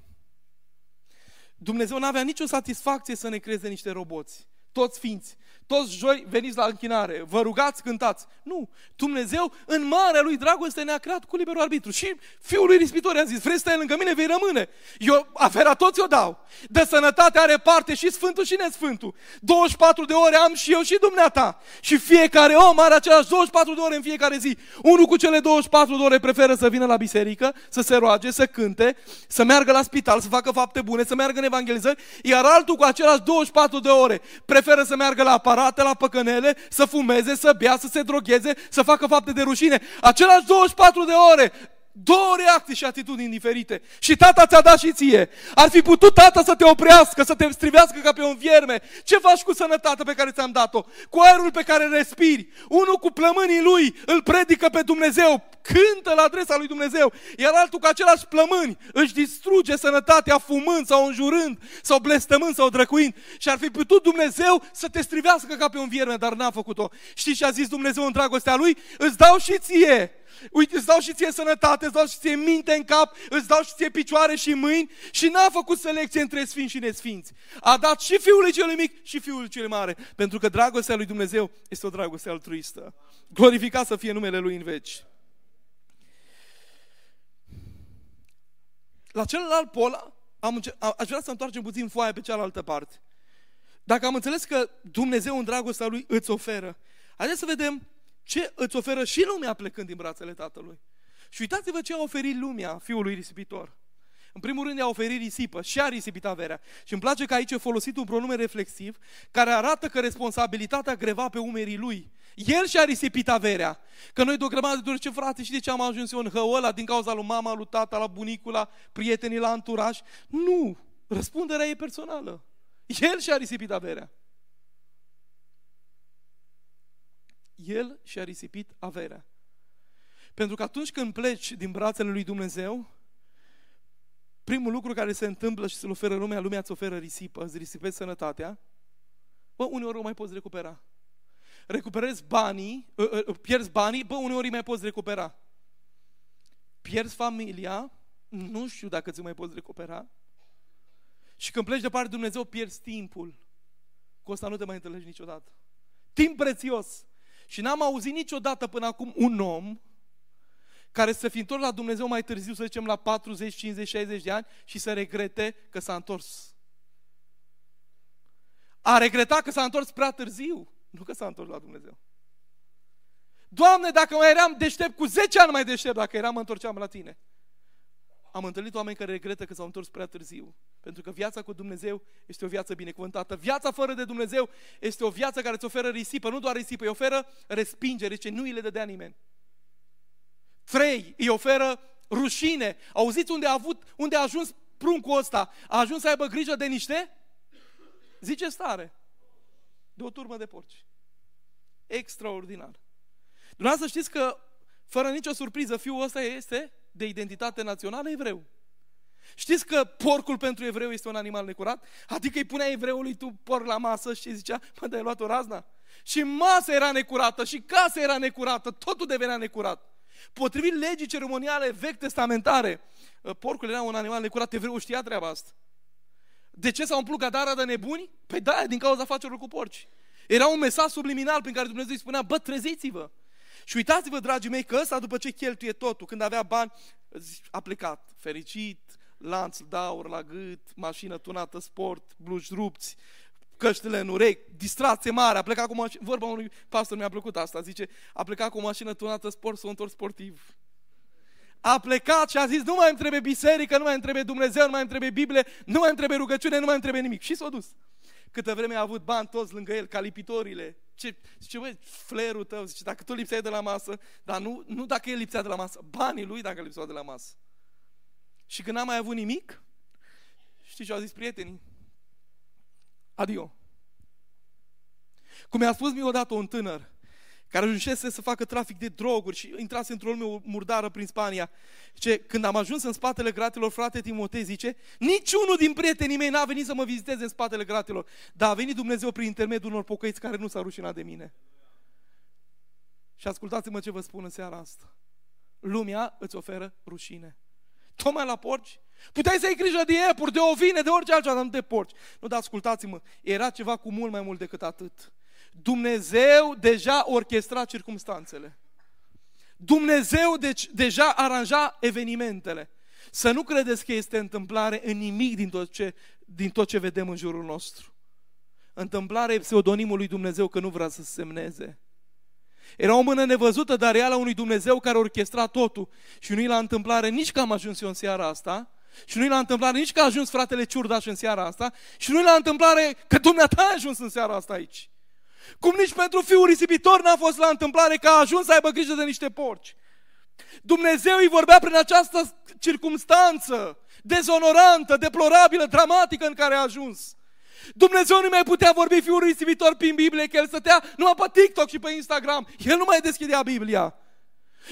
Dumnezeu n-avea nicio satisfacție să ne creeze niște roboți. Toți ființi toți joi veniți la închinare, vă rugați, cântați. Nu, Dumnezeu în marea lui dragoste ne-a creat cu liberul arbitru. Și fiul lui Rispitor a zis, vrei să stai lângă mine, vei rămâne. Eu averea toți o dau. De sănătate are parte și Sfântul și Nesfântul. 24 de ore am și eu și dumneata. Și fiecare om are același 24 de ore în fiecare zi. Unul cu cele 24 de ore preferă să vină la biserică, să se roage, să cânte, să meargă la spital, să facă fapte bune, să meargă în evangelizări, iar altul cu același 24 de ore preferă să meargă la aparate, la păcănele, să fumeze, să bea, să se drogheze, să facă fapte de rușine. Același 24 de ore Două reacții și atitudini diferite. Și tata ți-a dat și ție. Ar fi putut tata să te oprească, să te strivească ca pe un vierme. Ce faci cu sănătatea pe care ți-am dat-o? Cu aerul pe care respiri. Unul cu plămânii lui îl predică pe Dumnezeu, cântă la adresa lui Dumnezeu. Iar altul cu același plămâni își distruge sănătatea fumând sau înjurând sau blestămând sau drăcuind. Și ar fi putut Dumnezeu să te strivească ca pe un vierme, dar n-a făcut-o. Știi ce a zis Dumnezeu în dragostea lui? Îți dau și ție Uite, îți dau și ție sănătate, îți dau și ție minte în cap, îți dau și ție picioare și mâini și n-a făcut selecție între sfinți și nesfinți. A dat și fiul celui mic și fiul cel mare, pentru că dragostea lui Dumnezeu este o dragoste altruistă. Glorificat să fie numele lui în veci. La celălalt pol, am înce- aș vrea să întoarcem puțin foaia pe cealaltă parte. Dacă am înțeles că Dumnezeu în dragostea Lui îți oferă, haideți să vedem ce îți oferă și lumea plecând din brațele Tatălui. Și uitați-vă ce a oferit lumea fiului risipitor. În primul rând i-a oferit risipă și a risipit averea. Și îmi place că aici e folosit un pronume reflexiv care arată că responsabilitatea greva pe umerii lui. El și-a risipit averea. Că noi de o grămadă de ce frate, și de ce am ajuns eu în hăul ăla din cauza lui mama, lui tata, la bunicul, la prietenii, la anturaj? Nu! Răspunderea e personală. El și-a risipit averea. El și-a risipit averea. Pentru că atunci când pleci din brațele lui Dumnezeu, primul lucru care se întâmplă și se-l oferă lumea, lumea îți oferă risipă, îți risipezi sănătatea, bă, uneori o mai poți recupera. Recuperezi banii, ă, ă, ă, pierzi banii, bă, uneori mai poți recupera. Pierzi familia, nu știu dacă ți mai poți recupera. Și când pleci departe de Dumnezeu, pierzi timpul. Cu asta nu te mai întâlnești niciodată. Timp prețios. Și n-am auzit niciodată până acum un om care să fi întors la Dumnezeu mai târziu, să zicem la 40, 50, 60 de ani și să regrete că s-a întors. A regretat că s-a întors prea târziu, nu că s-a întors la Dumnezeu. Doamne, dacă mai eram deștept cu 10 ani mai deștept, dacă eram, mă întorceam la tine am întâlnit oameni care regretă că s-au întors prea târziu. Pentru că viața cu Dumnezeu este o viață binecuvântată. Viața fără de Dumnezeu este o viață care îți oferă risipă, nu doar risipă, îi oferă respingere, ce nu îi le dădea nimeni. Trei, îi oferă rușine. Auziți unde a, avut, unde a ajuns pruncul ăsta a ajuns să aibă grijă de niște? Zice stare. De o turmă de porci. Extraordinar. Dumneavoastră știți că, fără nicio surpriză, fiul ăsta este de identitate națională evreu. Știți că porcul pentru evreu este un animal necurat? Adică îi punea evreului tu porc la masă și zicea, mă, dar ai luat o razna? Și masa era necurată, și casa era necurată, totul devenea necurat. Potrivit legii ceremoniale vechi testamentare, ă, porcul era un animal necurat, evreul știa treaba asta. De ce s-a umplut Gadara de nebuni? Păi da, din cauza afacerilor cu porci. Era un mesaj subliminal prin care Dumnezeu îi spunea, bă, treziți-vă! Și uitați-vă, dragii mei, că ăsta după ce cheltuie totul, când avea bani, a plecat fericit, lanț de aur la gât, mașină tunată sport, bluși rupți, căștile în urechi, distracție mare, a plecat cu mașină, vorba unui pastor mi-a plăcut asta, zice, a plecat cu o mașină tunată sport, s-a întors sportiv. A plecat și a zis, nu mai îmi trebuie biserică, nu mai îmi trebuie Dumnezeu, nu mai îmi trebuie Biblie, nu mai îmi trebuie rugăciune, nu mai îmi trebuie nimic. Și s-a dus. Câtă vreme a avut bani toți lângă el, calipitorile. Ce, zice, băi, flerul tău, zice, dacă tu lipseai de la masă, dar nu, nu dacă el lipsea de la masă, banii lui dacă lipseau de la masă. Și când n-a mai avut nimic, știi ce au zis prietenii? Adio. Cum mi-a spus mie odată un tânăr, care ajunsese să facă trafic de droguri și intrase într-o lume murdară prin Spania. Ce, când am ajuns în spatele gratelor, frate Timotei zice, niciunul din prietenii mei n-a venit să mă viziteze în spatele gratelor, dar a venit Dumnezeu prin intermediul unor pocăiți care nu s-a rușinat de mine. Și ascultați-mă ce vă spun în seara asta. Lumea îți oferă rușine. Tocmai la porci. Puteai să ai grijă de iepuri, de ovine, de orice altceva, dar nu de porci. Nu, dar ascultați-mă, era ceva cu mult mai mult decât atât. Dumnezeu deja orchestra circumstanțele. Dumnezeu deci, deja aranja evenimentele. Să nu credeți că este întâmplare în nimic din tot ce, din tot ce vedem în jurul nostru. Întâmplare e pseudonimul lui Dumnezeu că nu vrea să semneze. Era o mână nevăzută, dar reală a unui Dumnezeu care orchestra totul. Și nu-i la întâmplare nici că am ajuns eu în seara asta, și nu-i la întâmplare nici că a ajuns fratele Ciurdaș în seara asta, și nu-i la întâmplare că dumneata a ajuns în seara asta aici. Cum nici pentru fiul risipitor n-a fost la întâmplare că a ajuns să aibă grijă de niște porci. Dumnezeu îi vorbea prin această circumstanță dezonorantă, deplorabilă, dramatică în care a ajuns. Dumnezeu nu mai putea vorbi fiul risipitor prin Biblie, că el stătea numai pe TikTok și pe Instagram. El nu mai deschidea Biblia.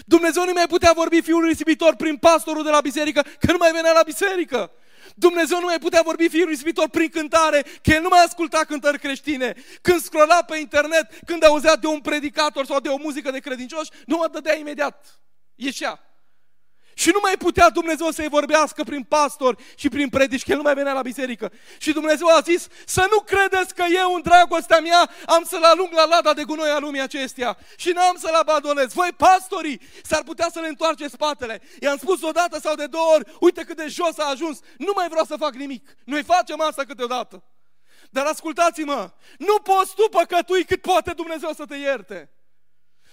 Dumnezeu nu mai putea vorbi fiul risipitor prin pastorul de la biserică, că nu mai venea la biserică. Dumnezeu nu mai putea vorbi fiul risipitor prin cântare, că el nu mai asculta cântări creștine. Când scrolla pe internet, când auzea de un predicator sau de o muzică de credincioși, nu mă dădea imediat. Ieșea. Și nu mai putea Dumnezeu să-i vorbească prin pastori și prin predici, că el nu mai venea la biserică. Și Dumnezeu a zis, să nu credeți că eu în dragostea mea am să-l alung la lada de gunoi a lumii acesteia și n-am să-l abandonez. Voi pastorii s-ar putea să le întoarce spatele. I-am spus odată sau de două ori, uite cât de jos a ajuns, nu mai vreau să fac nimic. Noi facem asta câteodată. Dar ascultați-mă, nu poți tu păcătui cât poate Dumnezeu să te ierte.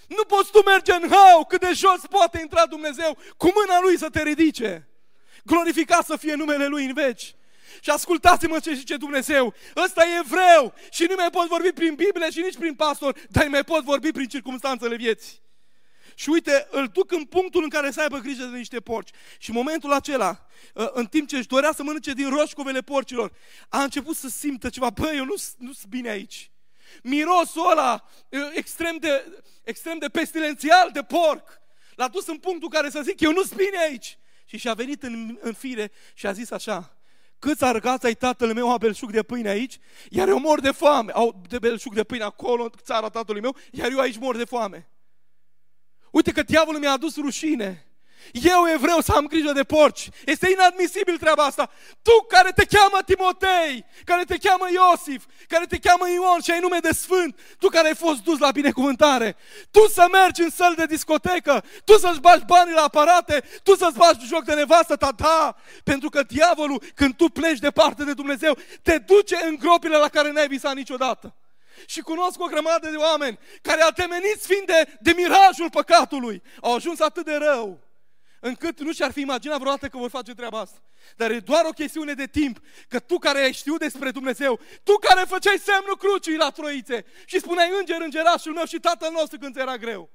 Nu poți tu merge în hau cât de jos poate intra Dumnezeu cu mâna Lui să te ridice. Glorificat să fie numele Lui în veci. Și ascultați-mă ce zice Dumnezeu. Ăsta e evreu și nu mai pot vorbi prin Biblie și nici prin pastor, dar mai pot vorbi prin circumstanțele vieții. Și uite, îl duc în punctul în care să aibă grijă de niște porci. Și în momentul acela, ă, în timp ce își dorea să mănânce din roșcovele porcilor, a început să simtă ceva. Băi, eu nu sunt bine aici. Mirosul ăla extrem de, extrem de pestilențial de porc l-a dus în punctul care să zic, eu nu-s bine aici. Și și-a venit în, în fire și a zis așa, câți argați ai tatăl meu a belșug de pâine aici, iar eu mor de foame. Au de belșug de pâine acolo, în țara tatălui meu, iar eu aici mor de foame. Uite că diavolul mi-a adus rușine. Eu, evreu, să am grijă de porci. Este inadmisibil treaba asta. Tu care te cheamă Timotei, care te cheamă Iosif, care te cheamă Ion și ai nume de sfânt, tu care ai fost dus la binecuvântare, tu să mergi în săl de discotecă, tu să-ți bagi banii la aparate, tu să-ți bagi joc de nevastă ta, da, pentru că diavolul, când tu pleci departe de Dumnezeu, te duce în gropile la care n-ai visat niciodată. Și cunosc o grămadă de oameni care atemeniți fiind de, de mirajul păcatului, au ajuns atât de rău încât nu și-ar fi imaginat vreodată că vor face treaba asta. Dar e doar o chestiune de timp, că tu care ai știut despre Dumnezeu, tu care făceai semnul crucii la troițe și spuneai înger, îngerașul meu și tatăl nostru când era greu.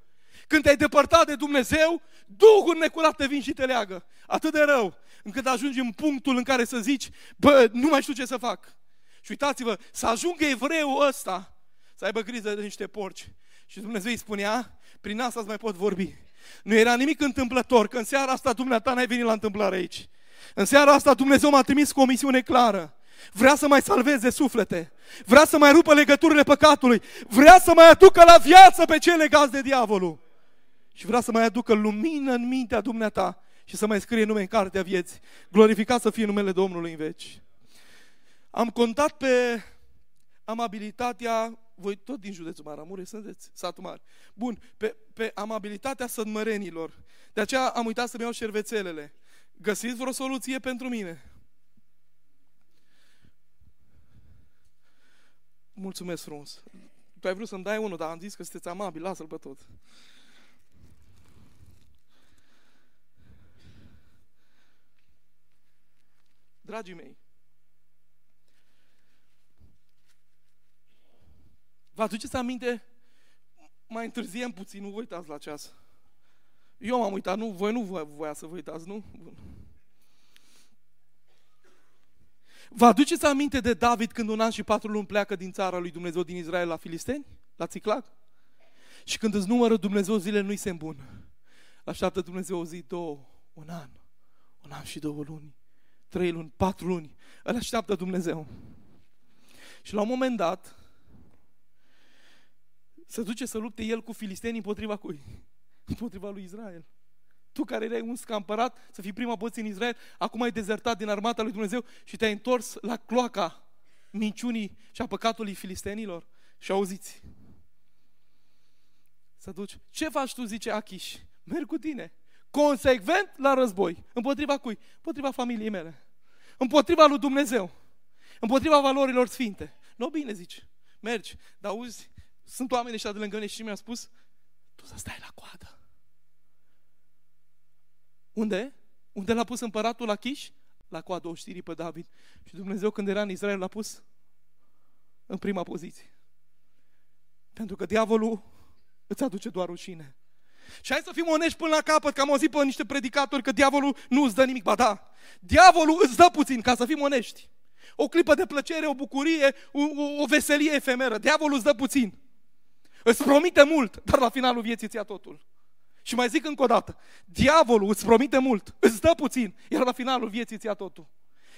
Când te-ai depărtat de Dumnezeu, Duhul necurat te vin și te leagă. Atât de rău, încât ajungi în punctul în care să zici, bă, nu mai știu ce să fac. Și uitați-vă, să ajungă evreul ăsta să aibă grijă de niște porci. Și Dumnezeu îi spunea, prin asta îți mai pot vorbi. Nu era nimic întâmplător, că în seara asta dumneata n-ai venit la întâmplare aici. În seara asta Dumnezeu m-a trimis cu o misiune clară. Vrea să mai salveze suflete. Vrea să mai rupă legăturile păcatului. Vrea să mai aducă la viață pe cei legați de diavolul. Și vrea să mai aducă lumină în mintea dumneata și să mai scrie nume în cartea vieții. Glorificat să fie numele Domnului în veci. Am contat pe amabilitatea, voi tot din județul Maramureș sunteți, satul mare. Bun, pe, pe amabilitatea sădmărenilor. De aceea am uitat să-mi iau șervețelele. Găsiți vreo soluție pentru mine? Mulțumesc frumos. Tu ai vrut să-mi dai unul, dar am zis că sunteți amabil, lasă-l pe tot. Dragii mei, vă aduceți aminte? Mai întârziem puțin, nu vă uitați la ceas. Eu m-am uitat, nu, voi nu voia să vă uitați, nu? Bun. Vă aduceți aminte de David când un an și patru luni pleacă din țara lui Dumnezeu din Israel la Filisteni? La Țiclac? Și când îți numără Dumnezeu zile, nu-i se bun. Așteaptă Dumnezeu o zi, două, un an, un an și două luni, trei luni, patru luni. Îl așteaptă Dumnezeu. Și la un moment dat, se duce să lupte el cu filistenii împotriva cui? Împotriva lui Israel. Tu care erai un scampărat să fii prima boți în Israel, acum ai dezertat din armata lui Dumnezeu și te-ai întors la cloaca minciunii și a păcatului filistenilor. Și auziți. Să duci. Ce faci tu, zice Achish? Merg cu tine. Consecvent la război. Împotriva cui? Împotriva familiei mele. Împotriva lui Dumnezeu. Împotriva valorilor sfinte. Nu bine, zici. Mergi. Dar auzi, sunt oameni ăștia de lângă mine și mi-a spus, tu să stai la coadă. Unde? Unde l-a pus împăratul la Chiș? La coadă oștirii pe David. Și Dumnezeu când era în Israel l-a pus în prima poziție. Pentru că diavolul îți aduce doar rușine. Și hai să fim onești până la capăt, că am auzit pe niște predicatori că diavolul nu îți dă nimic. Ba da, diavolul îți dă puțin, ca să fim onești. O clipă de plăcere, o bucurie, o, o, o veselie efemeră. Diavolul îți dă puțin. Îți promite mult, dar la finalul vieții ți ia totul. Și mai zic încă o dată, diavolul îți promite mult, îți dă puțin, iar la finalul vieții ți ia totul.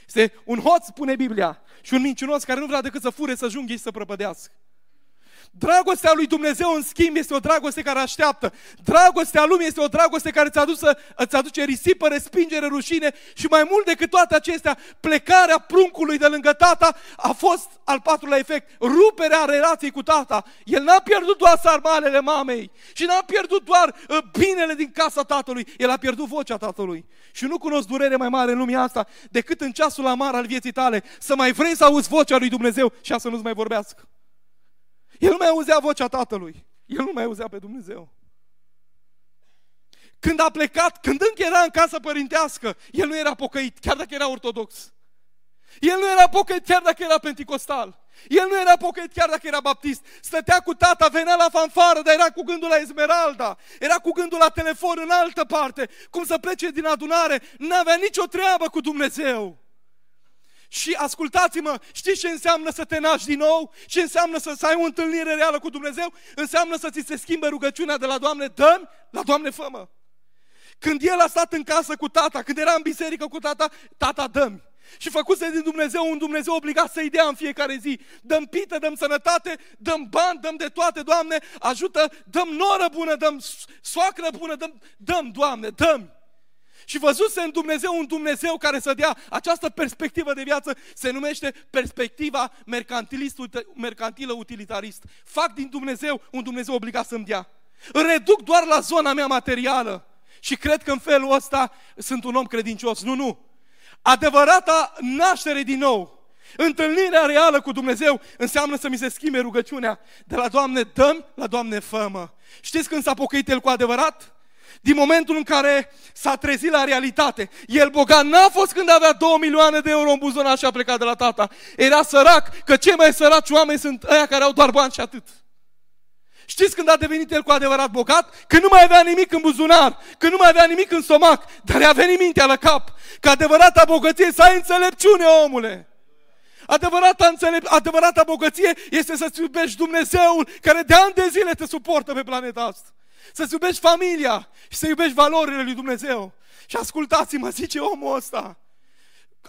Este un hoț, spune Biblia, și un minciunos care nu vrea decât să fure, să junghi și să prăpădească. Dragostea lui Dumnezeu, în schimb, este o dragoste care așteaptă. Dragostea lumii este o dragoste care îți, adusă, îți aduce risipă, respingere, rușine și mai mult decât toate acestea, plecarea pruncului de lângă tata a fost al patrulea efect, ruperea relației cu tata. El n-a pierdut doar sarmalele mamei și n-a pierdut doar uh, binele din casa tatălui, el a pierdut vocea tatălui. Și nu cunosc durere mai mare în lumea asta decât în ceasul amar al vieții tale să mai vrei să auzi vocea lui Dumnezeu și să nu-ți mai vorbească. El nu mai auzea vocea tatălui. El nu mai auzea pe Dumnezeu. Când a plecat, când încă era în casă părintească, el nu era pocăit, chiar dacă era ortodox. El nu era pocăit chiar dacă era penticostal. El nu era pocăit chiar dacă era baptist. Stătea cu tata, venea la fanfară, dar era cu gândul la Esmeralda. Era cu gândul la telefon în altă parte. Cum să plece din adunare. N-avea nicio treabă cu Dumnezeu. Și ascultați-mă, știți ce înseamnă să te naști din nou? Ce înseamnă să, să ai o întâlnire reală cu Dumnezeu? Înseamnă să ți se schimbe rugăciunea de la Doamne, dăm la Doamne, fămă. Când el a stat în casă cu tata, când era în biserică cu tata, tata dăm. Și făcuse din Dumnezeu un Dumnezeu obligat să-i dea în fiecare zi. Dăm pită, dăm sănătate, dăm bani, dăm de toate, Doamne, ajută, dăm noră bună, dăm soacră bună, dăm, dăm Doamne, dăm. Și văzuse în Dumnezeu un Dumnezeu care să dea această perspectivă de viață, se numește perspectiva mercantilist, mercantilă utilitarist. Fac din Dumnezeu un Dumnezeu obligat să-mi dea. Reduc doar la zona mea materială și cred că în felul ăsta sunt un om credincios. Nu, nu. Adevărata naștere din nou, întâlnirea reală cu Dumnezeu înseamnă să mi se schimbe rugăciunea de la Doamne dăm la Doamne fămă. Știți când s-a pocăit el cu adevărat? Din momentul în care s-a trezit la realitate. El bogat n-a fost când avea 2 milioane de euro în buzunar și a plecat de la tata. Era sărac, că cei mai săraci oameni sunt ăia care au doar bani și atât. Știți când a devenit el cu adevărat bogat? Când nu mai avea nimic în buzunar, când nu mai avea nimic în stomac, dar i-a venit mintea la cap. Că adevărata bogăție să ai înțelepciune, omule. Adevărata, înțelep, adevărata bogăție este să-ți iubești Dumnezeul care de ani de zile te suportă pe planeta asta. Să-ți iubești familia și să iubești valorile lui Dumnezeu. Și ascultați-mă, zice omul ăsta,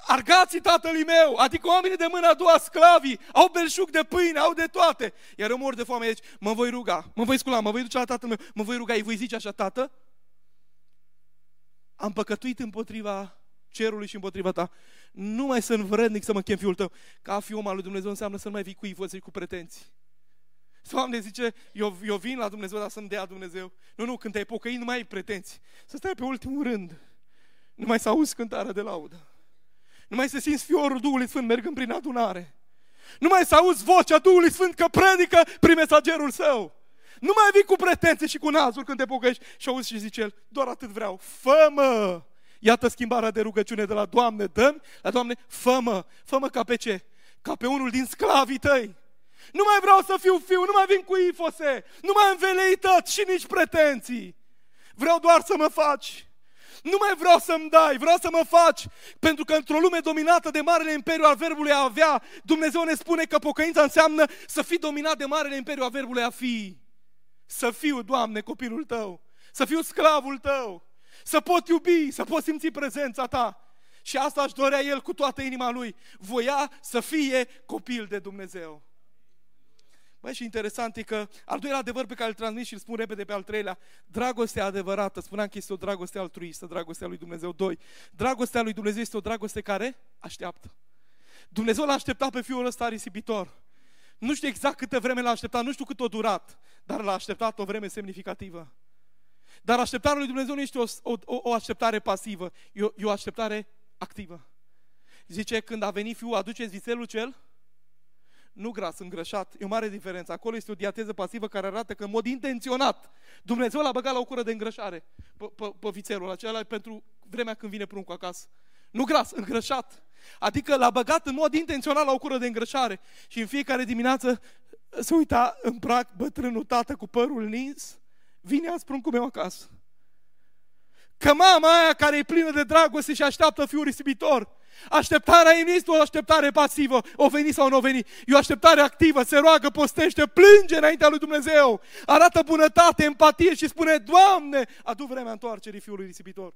argații tatălui meu, adică oamenii de mâna a doua, sclavii, au belșug de pâine, au de toate. Iar eu mor de foame aici, mă voi ruga, mă voi scula, mă voi duce la tatăl meu, mă voi ruga, îi voi zice așa, tată, am păcătuit împotriva cerului și împotriva ta. Nu mai sunt vrednic să mă chem fiul tău. Ca a fi om al lui Dumnezeu înseamnă să nu mai vii cu ivă, cu pretenții. Doamne zice, eu, eu vin la Dumnezeu, dar să-mi dea Dumnezeu. Nu, nu, când te-ai pocăit, nu mai ai pretenții. Să stai pe ultimul rând. Nu mai să auzi cântarea de laudă. Nu mai să simți fiorul Duhului Sfânt mergând prin adunare. Nu mai să auzi vocea Duhului Sfânt că predică prin mesagerul său. Nu mai vii cu pretenții și cu nazuri când te pocăiești și auzi și zice el, doar atât vreau, fă-mă! Iată schimbarea de rugăciune de la Doamne, dăm la Doamne, fă-mă, fă-mă ca pe ce? Ca pe unul din sclavii tăi. Nu mai vreau să fiu fiu, nu mai vin cu ifose, nu mai am veleități și nici pretenții. Vreau doar să mă faci. Nu mai vreau să-mi dai, vreau să mă faci. Pentru că într-o lume dominată de marele imperiu al verbului a avea, Dumnezeu ne spune că pocăința înseamnă să fii dominat de marele imperiu al verbului a fi. Să fiu, Doamne, copilul tău. Să fiu sclavul tău. Să pot iubi, să pot simți prezența ta. Și asta își dorea el cu toată inima lui. Voia să fie copil de Dumnezeu. Băi, și interesant e că al doilea adevăr pe care îl transmit și îl spun repede pe al treilea, dragostea adevărată, spuneam că este o dragoste altruistă, dragostea lui Dumnezeu. Doi, dragostea lui Dumnezeu este o dragoste care așteaptă. Dumnezeu l-a așteptat pe fiul ăsta risipitor. Nu știu exact câte vreme l-a așteptat, nu știu cât o durat, dar l-a așteptat o vreme semnificativă. Dar așteptarea lui Dumnezeu nu este o, o, o așteptare pasivă, e o, e o așteptare activă. Zice, când a venit fiul, aduceți vițelul cel nu gras, îngrășat. E o mare diferență. Acolo este o diateză pasivă care arată că în mod intenționat Dumnezeu l-a băgat la o cură de îngrășare pe, pe, pe vițelul acela pentru vremea când vine pruncul acasă. Nu gras, îngrășat. Adică l-a băgat în mod intențional la o cură de îngrășare. Și în fiecare dimineață se uita în prag bătrânul tată cu părul nins, vine azi pruncul meu acasă. Că mama aia care e plină de dragoste și așteaptă fiul risipitor, Așteptarea ei nu este o așteptare pasivă, o veni sau nu o veni. E o așteptare activă, se roagă, postește, plânge înaintea lui Dumnezeu. Arată bunătate, empatie și spune, Doamne, adu vremea întoarcerii fiului risipitor.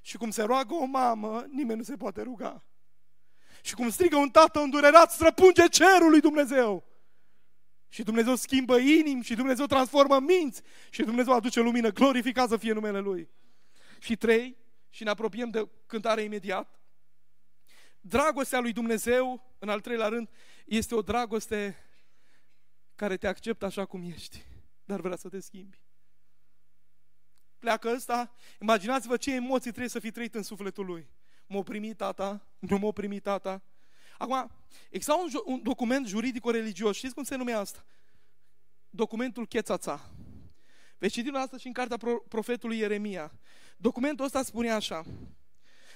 Și cum se roagă o mamă, nimeni nu se poate ruga. Și cum strigă un tată îndurerat, străpunge cerul lui Dumnezeu. Și Dumnezeu schimbă inimi și Dumnezeu transformă minți și Dumnezeu aduce lumină, glorificat să fie numele Lui. Și trei, și ne apropiem de cântare imediat, Dragostea lui Dumnezeu, în al treilea rând, este o dragoste care te acceptă așa cum ești, dar vrea să te schimbi. Pleacă ăsta, imaginați-vă ce emoții trebuie să fi trăit în sufletul lui. M-a primit tata, nu m-a primit tata. Acum, există un, un document juridico-religios, știți cum se numea asta? Documentul Chețața. Veți citi asta și în cartea profetului Ieremia. Documentul ăsta spune așa,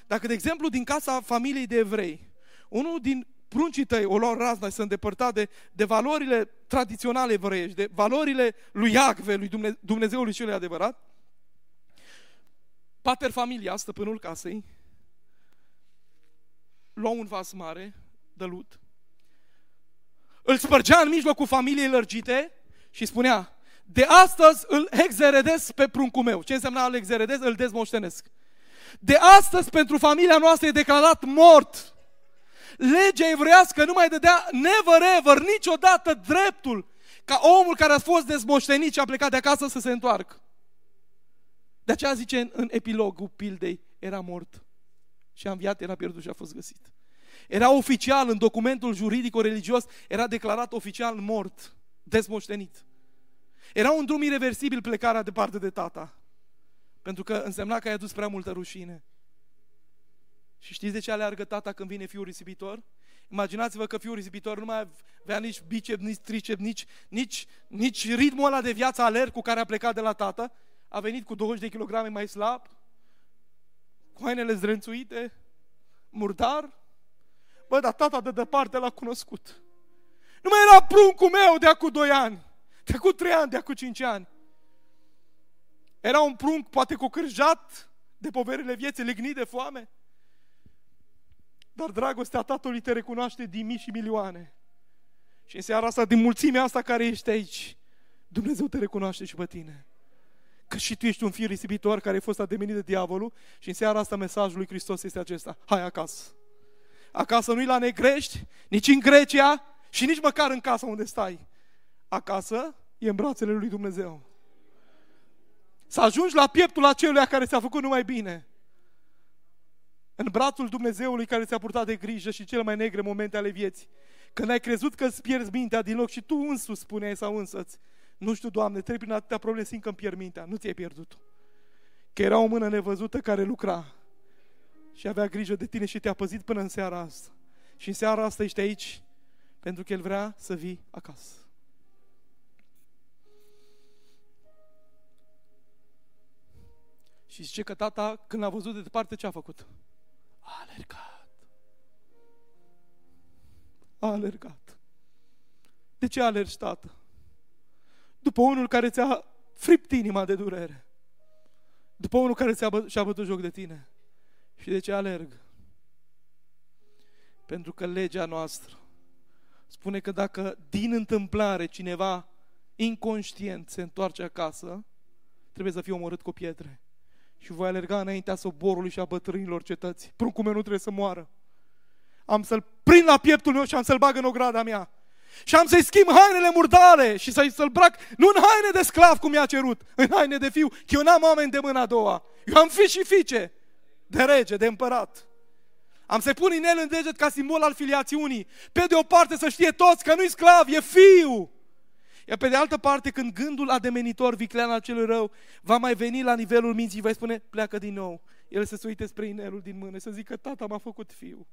dacă, de exemplu, din casa familiei de evrei, unul din pruncii tăi o luau razna și se îndepărta de, de valorile tradiționale evreiești, de valorile lui Iacve, lui Dumne, Dumnezeului celui adevărat, pater familia, stăpânul casei, lua un vas mare de lut, îl spărgea în mijlocul familiei lărgite și spunea, de astăzi îl exeredez pe pruncul meu. Ce înseamnă îl exeredez? Îl dezmoștenesc. De astăzi pentru familia noastră e declarat mort. Legea evreiască nu mai dădea never ever, niciodată dreptul ca omul care a fost dezmoștenit și a plecat de acasă să se întoarcă. De aceea zice în, în epilogul pildei, era mort. Și a înviat, era pierdut și a fost găsit. Era oficial, în documentul juridico-religios, era declarat oficial mort, dezmoștenit. Era un drum irreversibil plecarea departe de tata. Pentru că însemna că ai adus prea multă rușine. Și știți de ce aleargă tata când vine fiul risipitor? Imaginați-vă că fiul risipitor nu mai avea nici bicep, nici tricep, nici, nici, nici ritmul ăla de viață alerg cu care a plecat de la tată. A venit cu 20 de kilograme mai slab, cu hainele zdrențuite, murdar. Bă, dar tata de departe l-a cunoscut. Nu mai era pruncul meu de acum doi ani. Trecut trei ani, de acum cinci ani. Era un prunc poate cocârjat de poverile vieții, lignit de foame. Dar dragostea Tatălui te recunoaște din mii și milioane. Și în seara asta, din mulțimea asta care ești aici, Dumnezeu te recunoaște și pe tine. Că și tu ești un fiu risipitor care ai fost ademenit de diavolul și în seara asta mesajul lui Hristos este acesta. Hai acasă. Acasă nu-i la negrești, nici în Grecia și nici măcar în casa unde stai. Acasă e în brațele lui Dumnezeu. Să ajungi la pieptul acelui care ți-a făcut numai bine. În brațul Dumnezeului care ți-a purtat de grijă și cele mai negre momente ale vieții. Când ai crezut că îți pierzi mintea din loc și tu însuți spuneai sau însăți, nu știu, Doamne, trebuie prin atâtea probleme, simt că îmi pierd mintea. Nu ți-ai pierdut Că era o mână nevăzută care lucra și avea grijă de tine și te-a păzit până în seara asta. Și în seara asta ești aici pentru că El vrea să vii acasă. Și zice că tata, când a văzut de departe, ce a făcut? A alergat. A alergat. De ce alergi, tată? După unul care ți-a fript inima de durere. După unul care ți-a bă- și-a bătut joc de tine. Și de ce alerg? Pentru că legea noastră spune că dacă din întâmplare cineva inconștient se întoarce acasă, trebuie să fie omorât cu pietre. Și voi alerga înaintea soborului și a bătrânilor cetății. Pruncul meu nu trebuie să moară. Am să-l prind la pieptul meu și am să-l bag în ograda mea. Și am să-i schimb hainele murdare și să-i să-l brac, nu în haine de sclav cum i-a cerut, în haine de fiu, că eu n-am oameni de mâna a doua. Eu am fi și fiice de rege, de împărat. Am să-i pun inel în deget ca simbol al filiațiunii. Pe de o parte să știe toți că nu-i sclav, e fiu. Iar pe de altă parte, când gândul ademenitor, viclean al celui rău, va mai veni la nivelul minții, va spune, pleacă din nou. El să se uite spre inelul din mână, să zică, tata m-a făcut fiu.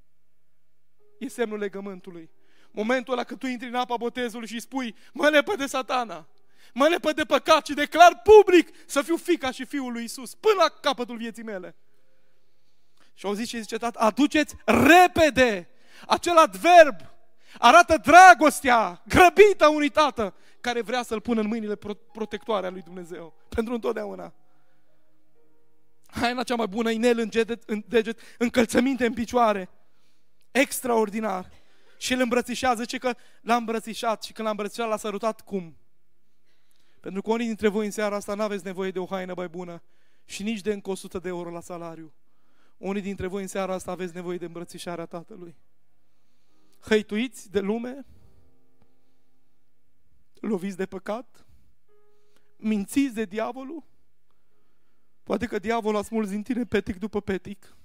E semnul legământului. Momentul ăla când tu intri în apa botezului și spui, mă lepă de satana, mă lepă de păcat și declar public să fiu fica și fiul lui Isus până la capătul vieții mele. Și au zis și zice, tată, aduceți repede acel adverb, arată dragostea grăbită unui tată care vrea să-l pună în mâinile protectoare a lui Dumnezeu pentru întotdeauna. Haina cea mai bună, inel în deget, în deget, încălțăminte în picioare. Extraordinar. Și îl îmbrățișează, zice că l-a îmbrățișat și când l-a îmbrățișat l-a sărutat cum? Pentru că unii dintre voi în seara asta nu aveți nevoie de o haină mai bună și nici de încă 100 de euro la salariu. Unii dintre voi în seara asta aveți nevoie de îmbrățișarea Tatălui. Hăituiți de lume, loviți de păcat, mințiți de diavolul, poate că diavolul a smuls din tine petic după petic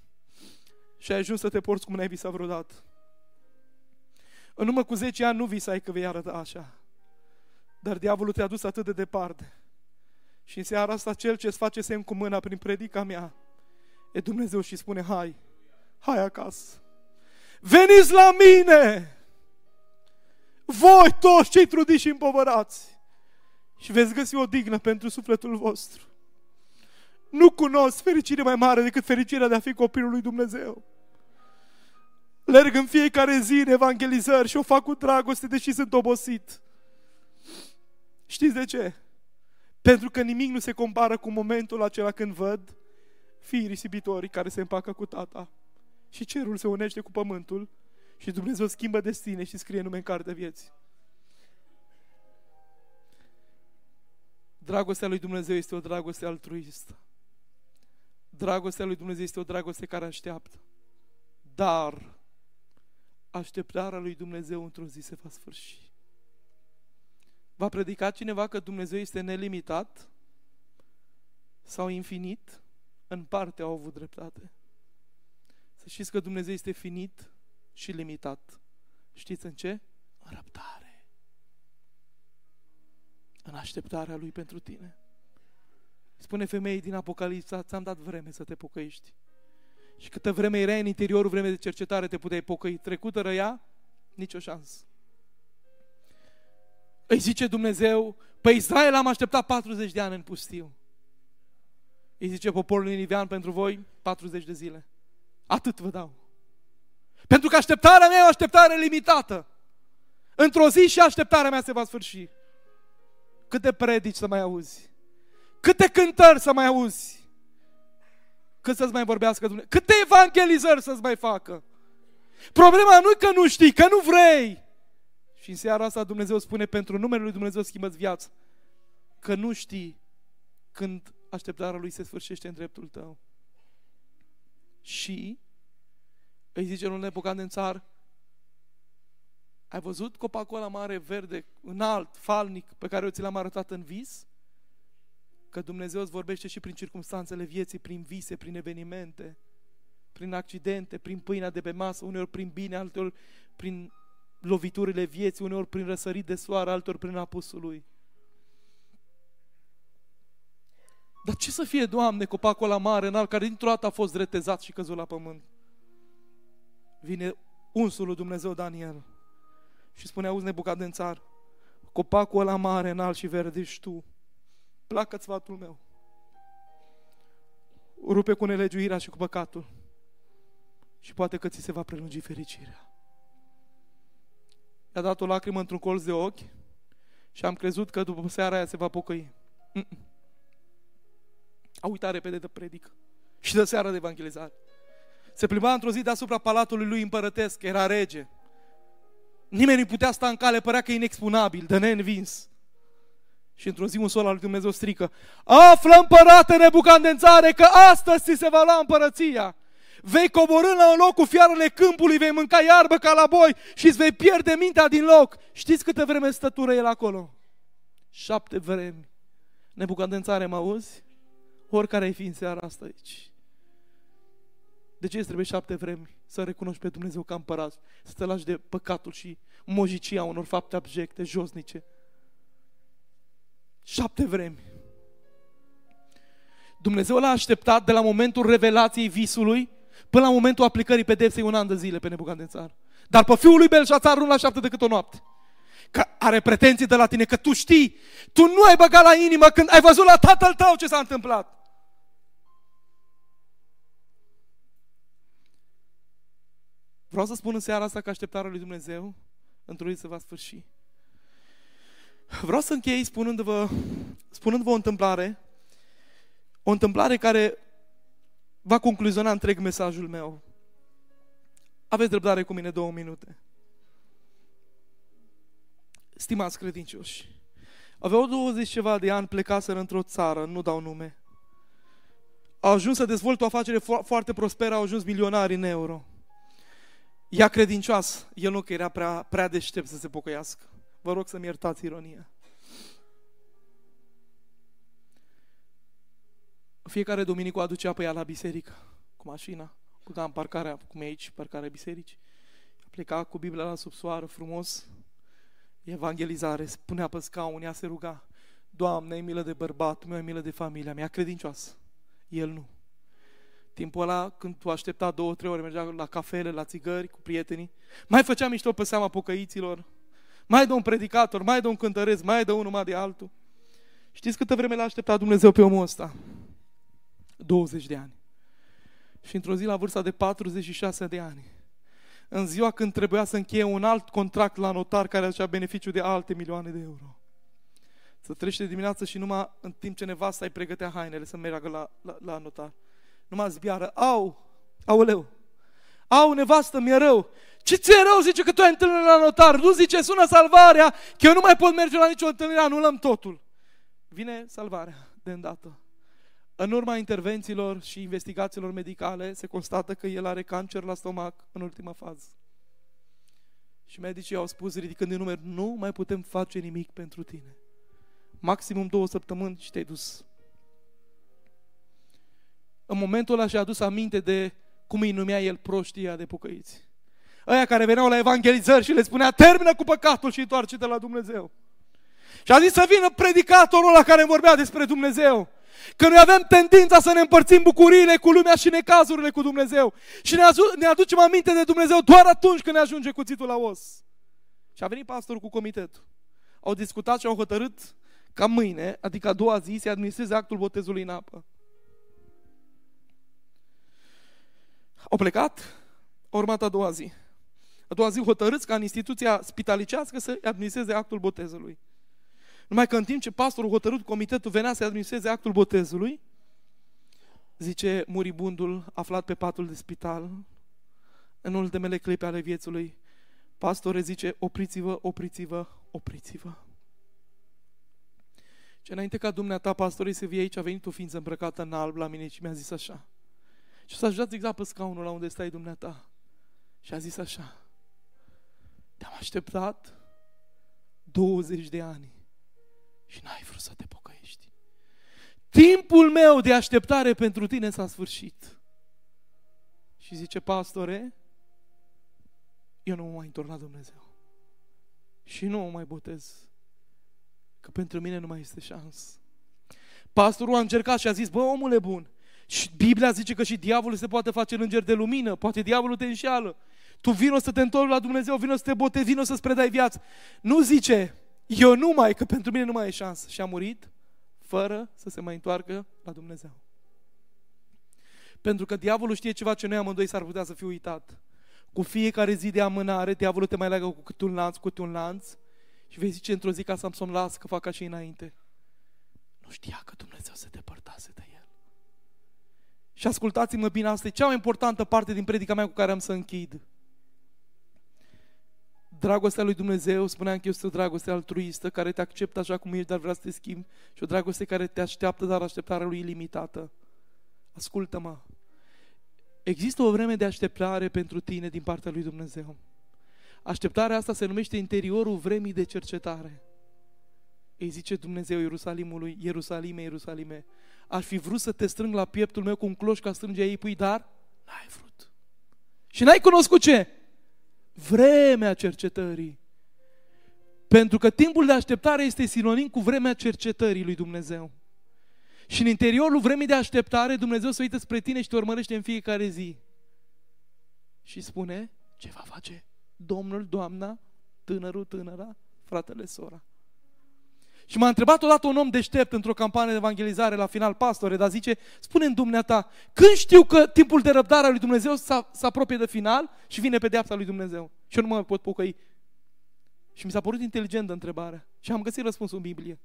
și ai ajuns să te porți cum n-ai visat vreodată. În urmă cu 10 ani nu visai că vei arăta așa. Dar diavolul te-a dus atât de departe. Și în seara asta cel ce îți face semn cu mâna prin predica mea e Dumnezeu și spune, hai, hai acasă. Veniți la mine! Voi toți cei trudiți și împovărați și veți găsi o dignă pentru sufletul vostru. Nu cunosc fericire mai mare decât fericirea de a fi copilul lui Dumnezeu. Lerg în fiecare zi în evangelizări și o fac cu dragoste, deși sunt obosit. Știți de ce? Pentru că nimic nu se compară cu momentul acela când văd fiii risipitorii care se împacă cu tata și cerul se unește cu pământul și Dumnezeu schimbă destine și scrie nume în cartea vieții. Dragostea lui Dumnezeu este o dragoste altruistă. Dragostea lui Dumnezeu este o dragoste care așteaptă. Dar așteptarea lui Dumnezeu într-o zi se va sfârși. Va predica cineva că Dumnezeu este nelimitat sau infinit? În parte au avut dreptate. Să știți că Dumnezeu este finit și limitat. Știți în ce? În răbdare. În așteptarea Lui pentru tine. Spune femeii din Apocalipsa, ți-am dat vreme să te pocăiești. Și câtă vreme erai în interiorul, vreme de cercetare, te puteai pocăi. Trecută răia, nicio șansă. Îi zice Dumnezeu, pe Israel am așteptat 40 de ani în pustiu. Îi zice poporul Ninivean pentru voi 40 de zile. Atât vă dau. Pentru că așteptarea mea e o așteptare limitată. Într-o zi și așteptarea mea se va sfârși. câte predici să mai auzi? Câte cântări să mai auzi? Cât să-ți mai vorbească Dumnezeu? Câte evangelizări să-ți mai facă? Problema nu e că nu știi, că nu vrei. Și în seara asta Dumnezeu spune, pentru numele Lui Dumnezeu schimbă-ți viața. Că nu știi când așteptarea Lui se sfârșește în dreptul tău. Și îi zice lui Nebucadențar, ai văzut copacul ăla mare, verde, înalt, falnic, pe care eu ți l-am arătat în vis? Că Dumnezeu îți vorbește și prin circunstanțele vieții, prin vise, prin evenimente, prin accidente, prin pâinea de pe masă, uneori prin bine, alteori prin loviturile vieții, uneori prin răsărit de soare, alteori prin apusul lui. Dar ce să fie, Doamne, copacul la mare, înalt, care dintr-o dată a fost retezat și căzut la pământ? Vine unsul lui Dumnezeu Daniel și spune, auzi țar, copacul ăla mare, înalt și verde și tu, placă sfatul meu. Rupe cu nelegiuirea și cu păcatul și poate că ți se va prelungi fericirea. I-a dat o lacrimă într-un colț de ochi și am crezut că după seara aia se va pocăi. Mm-mm. A uitat repede de predică și de seara de evangelizare. Se plimba într-o zi deasupra palatului lui împărătesc, era rege. Nimeni nu putea sta în cale, părea că e inexpunabil, de neînvins. Și într-o zi un sol al lui Dumnezeu strică, Află împărate nebucandențare că astăzi ți se va lua împărăția. Vei coborâ la un loc cu fiarele câmpului, vei mânca iarbă ca la boi și îți vei pierde mintea din loc. Știți câte vreme stătură el acolo? Șapte vremi. Nebucandențare, mă auzi? Oricare ai fi în seara asta aici. De ce îți trebuie șapte vremi să recunoști pe Dumnezeu ca împărat? Să te lași de păcatul și mojicia unor fapte abjecte, josnice. Șapte vremi. Dumnezeu l-a așteptat de la momentul revelației visului până la momentul aplicării pedepsei un an de zile pe Nebucandențar. Dar pe fiul lui Belșațar nu l-așteaptă decât o noapte. Că are pretenții de la tine, că tu știi, tu nu ai băgat la inimă când ai văzut la tatăl tău ce s-a întâmplat. Vreau să spun în seara asta că așteptarea lui Dumnezeu într-o zi se va sfârși. Vreau să închei spunându-vă, spunându-vă o întâmplare, o întâmplare care va concluziona întreg mesajul meu. Aveți răbdare cu mine două minute. Stimați credincioși, aveau 20 ceva de ani, plecaseră într-o țară, nu dau nume. Au ajuns să dezvolte o afacere fo- foarte prosperă, au ajuns milionari în euro. Ea credincioasă, el nu că era prea, prea deștept să se pocăiască. Vă rog să-mi iertați ironia. Fiecare duminică o aducea pe ea la biserică, cu mașina, cu în parcarea, cum e aici, parcarea bisericii. Pleca cu Biblia la subsoară, frumos, evangelizare, se punea pe scaun, ea se ruga. Doamne, ai milă de bărbatul meu, ai milă de familia mea, credincioasă. El nu. Timpul ăla, când tu aștepta două, trei ore, mergea la cafele, la țigări, cu prietenii, mai făcea mișto pe seama pocăiților, mai de un predicator, mai de un cântăresc, mai de unul, mai de altul. Știți câtă vreme l-a așteptat Dumnezeu pe omul ăsta? 20 de ani. Și într-o zi, la vârsta de 46 de ani, în ziua când trebuia să încheie un alt contract la notar care aducea beneficiu de alte milioane de euro. Să trece de dimineață și numai în timp ce nevasta îi pregătea hainele să meargă la, la, la notar. Numai zbiară, au, auleu, au, nevastă, mi-e rău. Ce ți-e rău? Zice că tu ai întâlnire la notar. Nu zice, sună salvarea, că eu nu mai pot merge la nicio întâlnire, anulăm totul. Vine salvarea de îndată. În urma intervențiilor și investigațiilor medicale se constată că el are cancer la stomac în ultima fază. Și medicii au spus, ridicând din număr, nu mai putem face nimic pentru tine. Maximum două săptămâni și te-ai dus. În momentul ăla și-a adus aminte de cum îi numea el proștia de pocăiți. Aia care veneau la evangelizări și le spunea, termină cu păcatul și întoarce-te la Dumnezeu. Și a zis să vină predicatorul la care vorbea despre Dumnezeu. Că noi avem tendința să ne împărțim bucuriile cu lumea și necazurile cu Dumnezeu. Și ne, ne aducem aminte de Dumnezeu doar atunci când ne ajunge cuțitul la os. Și a venit pastorul cu comitetul. Au discutat și au hotărât ca mâine, adică a doua zi, să administreze actul botezului în apă. Au plecat, a urmat a doua zi. A doua zi hotărâți ca în instituția spitalicească să administreze actul botezului. Numai că în timp ce pastorul hotărât comitetul venea să administreze actul botezului, zice muribundul aflat pe patul de spital, în ultimele clipe ale viețului, pastore zice, opriți-vă, opriți-vă, opriți-vă. Și înainte ca dumneata, pastorii, să vie aici, a venit o ființă îmbrăcată în alb la mine și mi-a zis așa. Și s-a ajutat exact pe scaunul la unde stai dumneata. Și a zis așa. Te-am așteptat 20 de ani și n-ai vrut să te pocăiești. Timpul meu de așteptare pentru tine s-a sfârșit. Și zice, pastore, eu nu mă mai întorc la Dumnezeu. Și nu mă mai botez. Că pentru mine nu mai este șans. Pastorul a încercat și a zis, bă, omule bun, și Biblia zice că și diavolul se poate face în înger de lumină, poate diavolul te înșeală. Tu vino să te întorci la Dumnezeu, vino să te botezi, vino să-ți predai viață. Nu zice, eu nu mai, că pentru mine nu mai e șansă. Și a murit fără să se mai întoarcă la Dumnezeu. Pentru că diavolul știe ceva ce noi amândoi s-ar putea să fi uitat. Cu fiecare zi de amânare, diavolul te mai leagă cu câte un lanț, cu câte un lanț și vei zice într-o zi ca Samson, las că fac ca și înainte. Nu știa că Dumnezeu se depărtase de el. Și ascultați-mă bine, asta e cea mai importantă parte din predica mea cu care am să închid. Dragostea lui Dumnezeu, spuneam că este o dragoste altruistă, care te acceptă așa cum ești, dar vrea să te schimbi, și o dragoste care te așteaptă, dar așteptarea lui ilimitată. Ascultă-mă! Există o vreme de așteptare pentru tine din partea lui Dumnezeu. Așteptarea asta se numește interiorul vremii de cercetare. Îi zice Dumnezeu Ierusalimului, Ierusalime, Ierusalime, aș fi vrut să te strâng la pieptul meu cu un cloș ca strânge ei pui, dar n-ai vrut. Și n-ai cunoscut ce? Vremea cercetării. Pentru că timpul de așteptare este sinonim cu vremea cercetării lui Dumnezeu. Și în interiorul vremii de așteptare, Dumnezeu se uită spre tine și te urmărește în fiecare zi. Și spune, ce va face Domnul, doamna, tânărul, tânăra, fratele, sora. Și m-a întrebat odată un om deștept într-o campanie de evangelizare la final, pastore, dar zice, spune-mi dumneata, când știu că timpul de răbdare a lui Dumnezeu se apropie de final și vine pedeapsa lui Dumnezeu? Și eu nu mă pot pocăi. Și mi s-a părut inteligentă întrebarea. Și am găsit răspunsul în Biblie.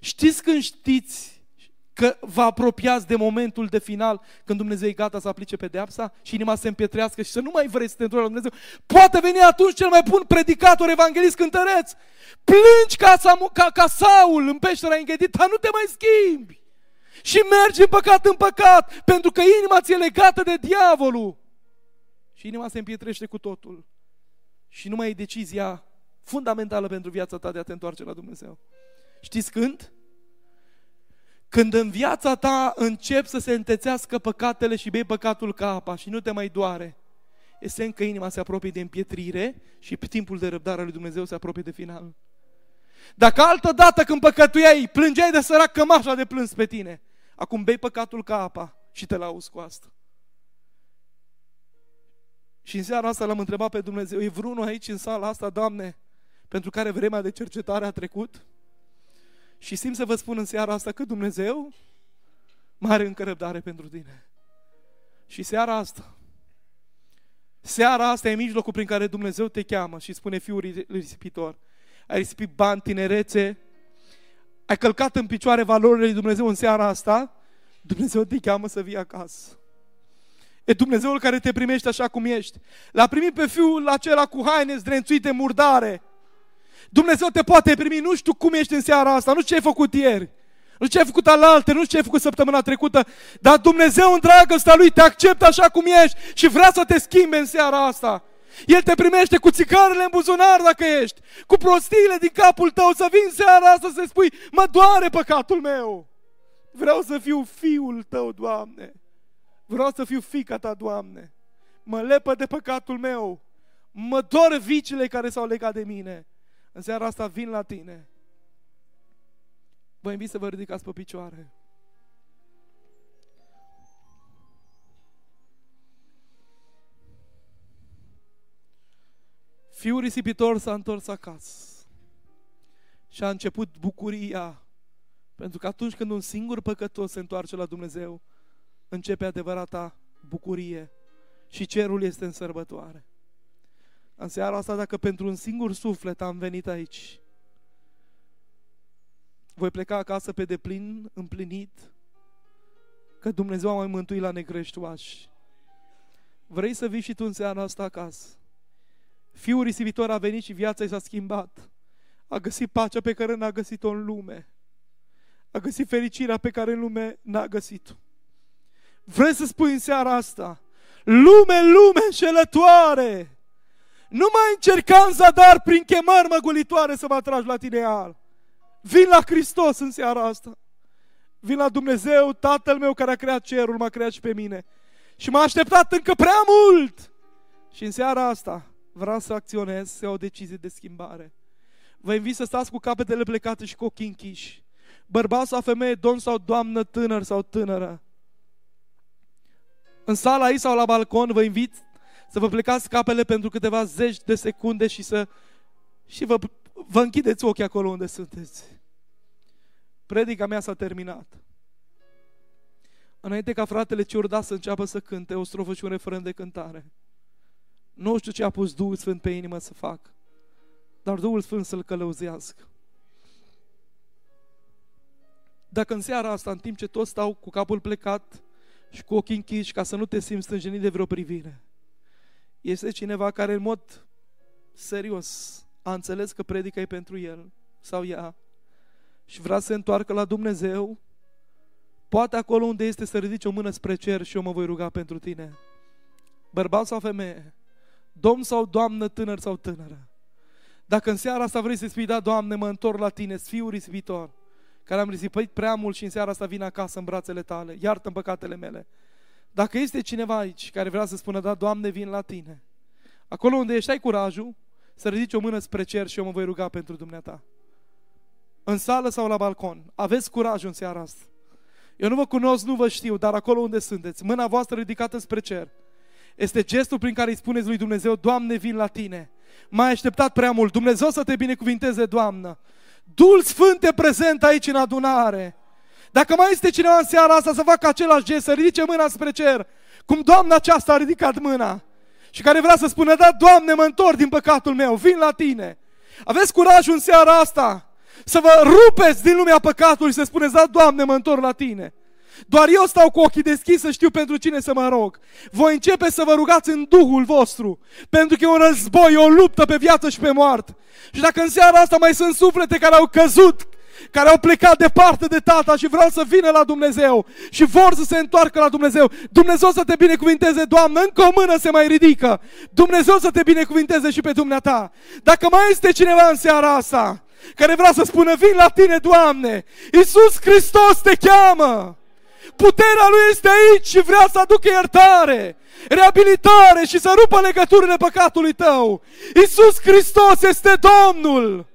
Știți când știți că vă apropiați de momentul de final când Dumnezeu e gata să aplice pedeapsa și inima se împietrească și să nu mai vrei să te întorci la Dumnezeu. Poate veni atunci cel mai bun predicator, evanghelist, cântăreț. Plângi ca, Samu, ca, ca Saul în peștera înghedit, dar nu te mai schimbi. Și mergi în păcat în păcat, pentru că inima ți-e legată de diavolul. Și inima se împietrește cu totul. Și nu mai e decizia fundamentală pentru viața ta de a te întoarce la Dumnezeu. Știți când? Când în viața ta încep să se întețească păcatele și bei păcatul ca apa și nu te mai doare, este că inima se apropie de împietrire și pe timpul de răbdare al lui Dumnezeu se apropie de final. Dacă altă dată când păcătuiai, plângeai de sărac cămașa de plâns pe tine, acum bei păcatul ca apa și te lauzi cu asta. Și în seara asta l-am întrebat pe Dumnezeu, e vreunul aici în sala asta, Doamne, pentru care vremea de cercetare a trecut? Și simt să vă spun în seara asta că Dumnezeu mai are încă răbdare pentru tine. Și seara asta, seara asta e mijlocul prin care Dumnezeu te cheamă și spune fiul risipitor. Ai risipit bani, tinerețe, ai călcat în picioare valorile lui Dumnezeu în seara asta, Dumnezeu te cheamă să vii acasă. E Dumnezeul care te primește așa cum ești. L-a primit pe fiul acela cu haine zdrențuite murdare, Dumnezeu te poate primi, nu știu cum ești în seara asta, nu știu ce ai făcut ieri, nu știu ce ai făcut alaltă, nu știu ce ai făcut săptămâna trecută, dar Dumnezeu în dragostea Lui te acceptă așa cum ești și vrea să te schimbe în seara asta. El te primește cu țigarele în buzunar dacă ești, cu prostiile din capul tău, să vin seara asta să spui, mă doare păcatul meu. Vreau să fiu fiul tău, Doamne. Vreau să fiu fica ta, Doamne. Mă lepă de păcatul meu. Mă dor vicile care s-au legat de mine. În seara asta vin la tine. Vă invit să vă ridicați pe picioare. Fiul risipitor s-a întors acasă și a început bucuria, pentru că atunci când un singur păcătos se întoarce la Dumnezeu, începe adevărata bucurie și cerul este în sărbătoare. În seara asta, dacă pentru un singur suflet am venit aici, voi pleca acasă pe deplin, împlinit, că Dumnezeu a mai mântuit la negreștoași. Vrei să vii și tu în seara asta acasă? Fiul risivitor a venit și viața i s-a schimbat. A găsit pacea pe care n-a găsit-o în lume. A găsit fericirea pe care în lume n-a găsit-o. Vrei să spui în seara asta, lume, lume înșelătoare, nu mai încerca în zadar prin chemări măgulitoare să mă atragi la tine al. Vin la Hristos în seara asta. Vin la Dumnezeu, Tatăl meu care a creat cerul, m-a creat și pe mine. Și m-a așteptat încă prea mult. Și în seara asta vreau să acționez, să iau o decizie de schimbare. Vă invit să stați cu capetele plecate și cu ochii închiși. Bărbat sau femeie, domn sau doamnă, tânăr sau tânără. În sala aici sau la balcon vă invit să vă plecați capele pentru câteva zeci de secunde și să și vă, vă închideți ochii acolo unde sunteți. Predica mea s-a terminat. Înainte ca fratele Ciurda să înceapă să cânte o strofă și un referen de cântare. Nu știu ce a pus Duhul Sfânt pe inimă să fac, dar Duhul Sfânt să-l călăuzească. Dacă în seara asta, în timp ce toți stau cu capul plecat și cu ochii închiși ca să nu te simți stânjenit de vreo privire, este cineva care în mod serios a înțeles că predica e pentru el sau ea și vrea să se întoarcă la Dumnezeu, poate acolo unde este să ridice o mână spre cer și eu mă voi ruga pentru tine. Bărbat sau femeie, domn sau doamnă, tânăr sau tânără. Dacă în seara asta vrei să spui, da, Doamne, mă întorc la Tine, fiul risipitor, care am risipit prea mult și în seara asta vin acasă în brațele Tale, iartă păcatele mele. Dacă este cineva aici care vrea să spună, da, Doamne, vin la Tine, acolo unde ești, ai curajul să ridici o mână spre cer și eu mă voi ruga pentru dumneata. În sală sau la balcon, aveți curajul în seara asta. Eu nu vă cunosc, nu vă știu, dar acolo unde sunteți, mâna voastră ridicată spre cer, este gestul prin care îi spuneți lui Dumnezeu, Doamne, vin la Tine. M-ai așteptat prea mult. Dumnezeu să te binecuvinteze, Doamnă. Dul Sfânt e prezent aici în adunare. Dacă mai este cineva în seara asta să facă același gest, să ridice mâna spre cer, cum Doamna aceasta a ridicat mâna și care vrea să spună, da, Doamne, mă întorc din păcatul meu, vin la Tine. Aveți curajul în seara asta să vă rupeți din lumea păcatului și să spuneți, da, Doamne, mă întorc la Tine. Doar eu stau cu ochii deschiși să știu pentru cine să mă rog. Voi începe să vă rugați în Duhul vostru, pentru că e un război, e o luptă pe viață și pe moarte. Și dacă în seara asta mai sunt suflete care au căzut, care au plecat departe de tata și vreau să vină la Dumnezeu și vor să se întoarcă la Dumnezeu. Dumnezeu să te binecuvinteze, Doamne, încă o mână se mai ridică. Dumnezeu să te binecuvinteze și pe dumneata. Dacă mai este cineva în seara asta care vrea să spună, vin la tine, Doamne, Iisus Hristos te cheamă. Puterea Lui este aici și vrea să aducă iertare, reabilitare și să rupă legăturile păcatului tău. Iisus Hristos este Domnul!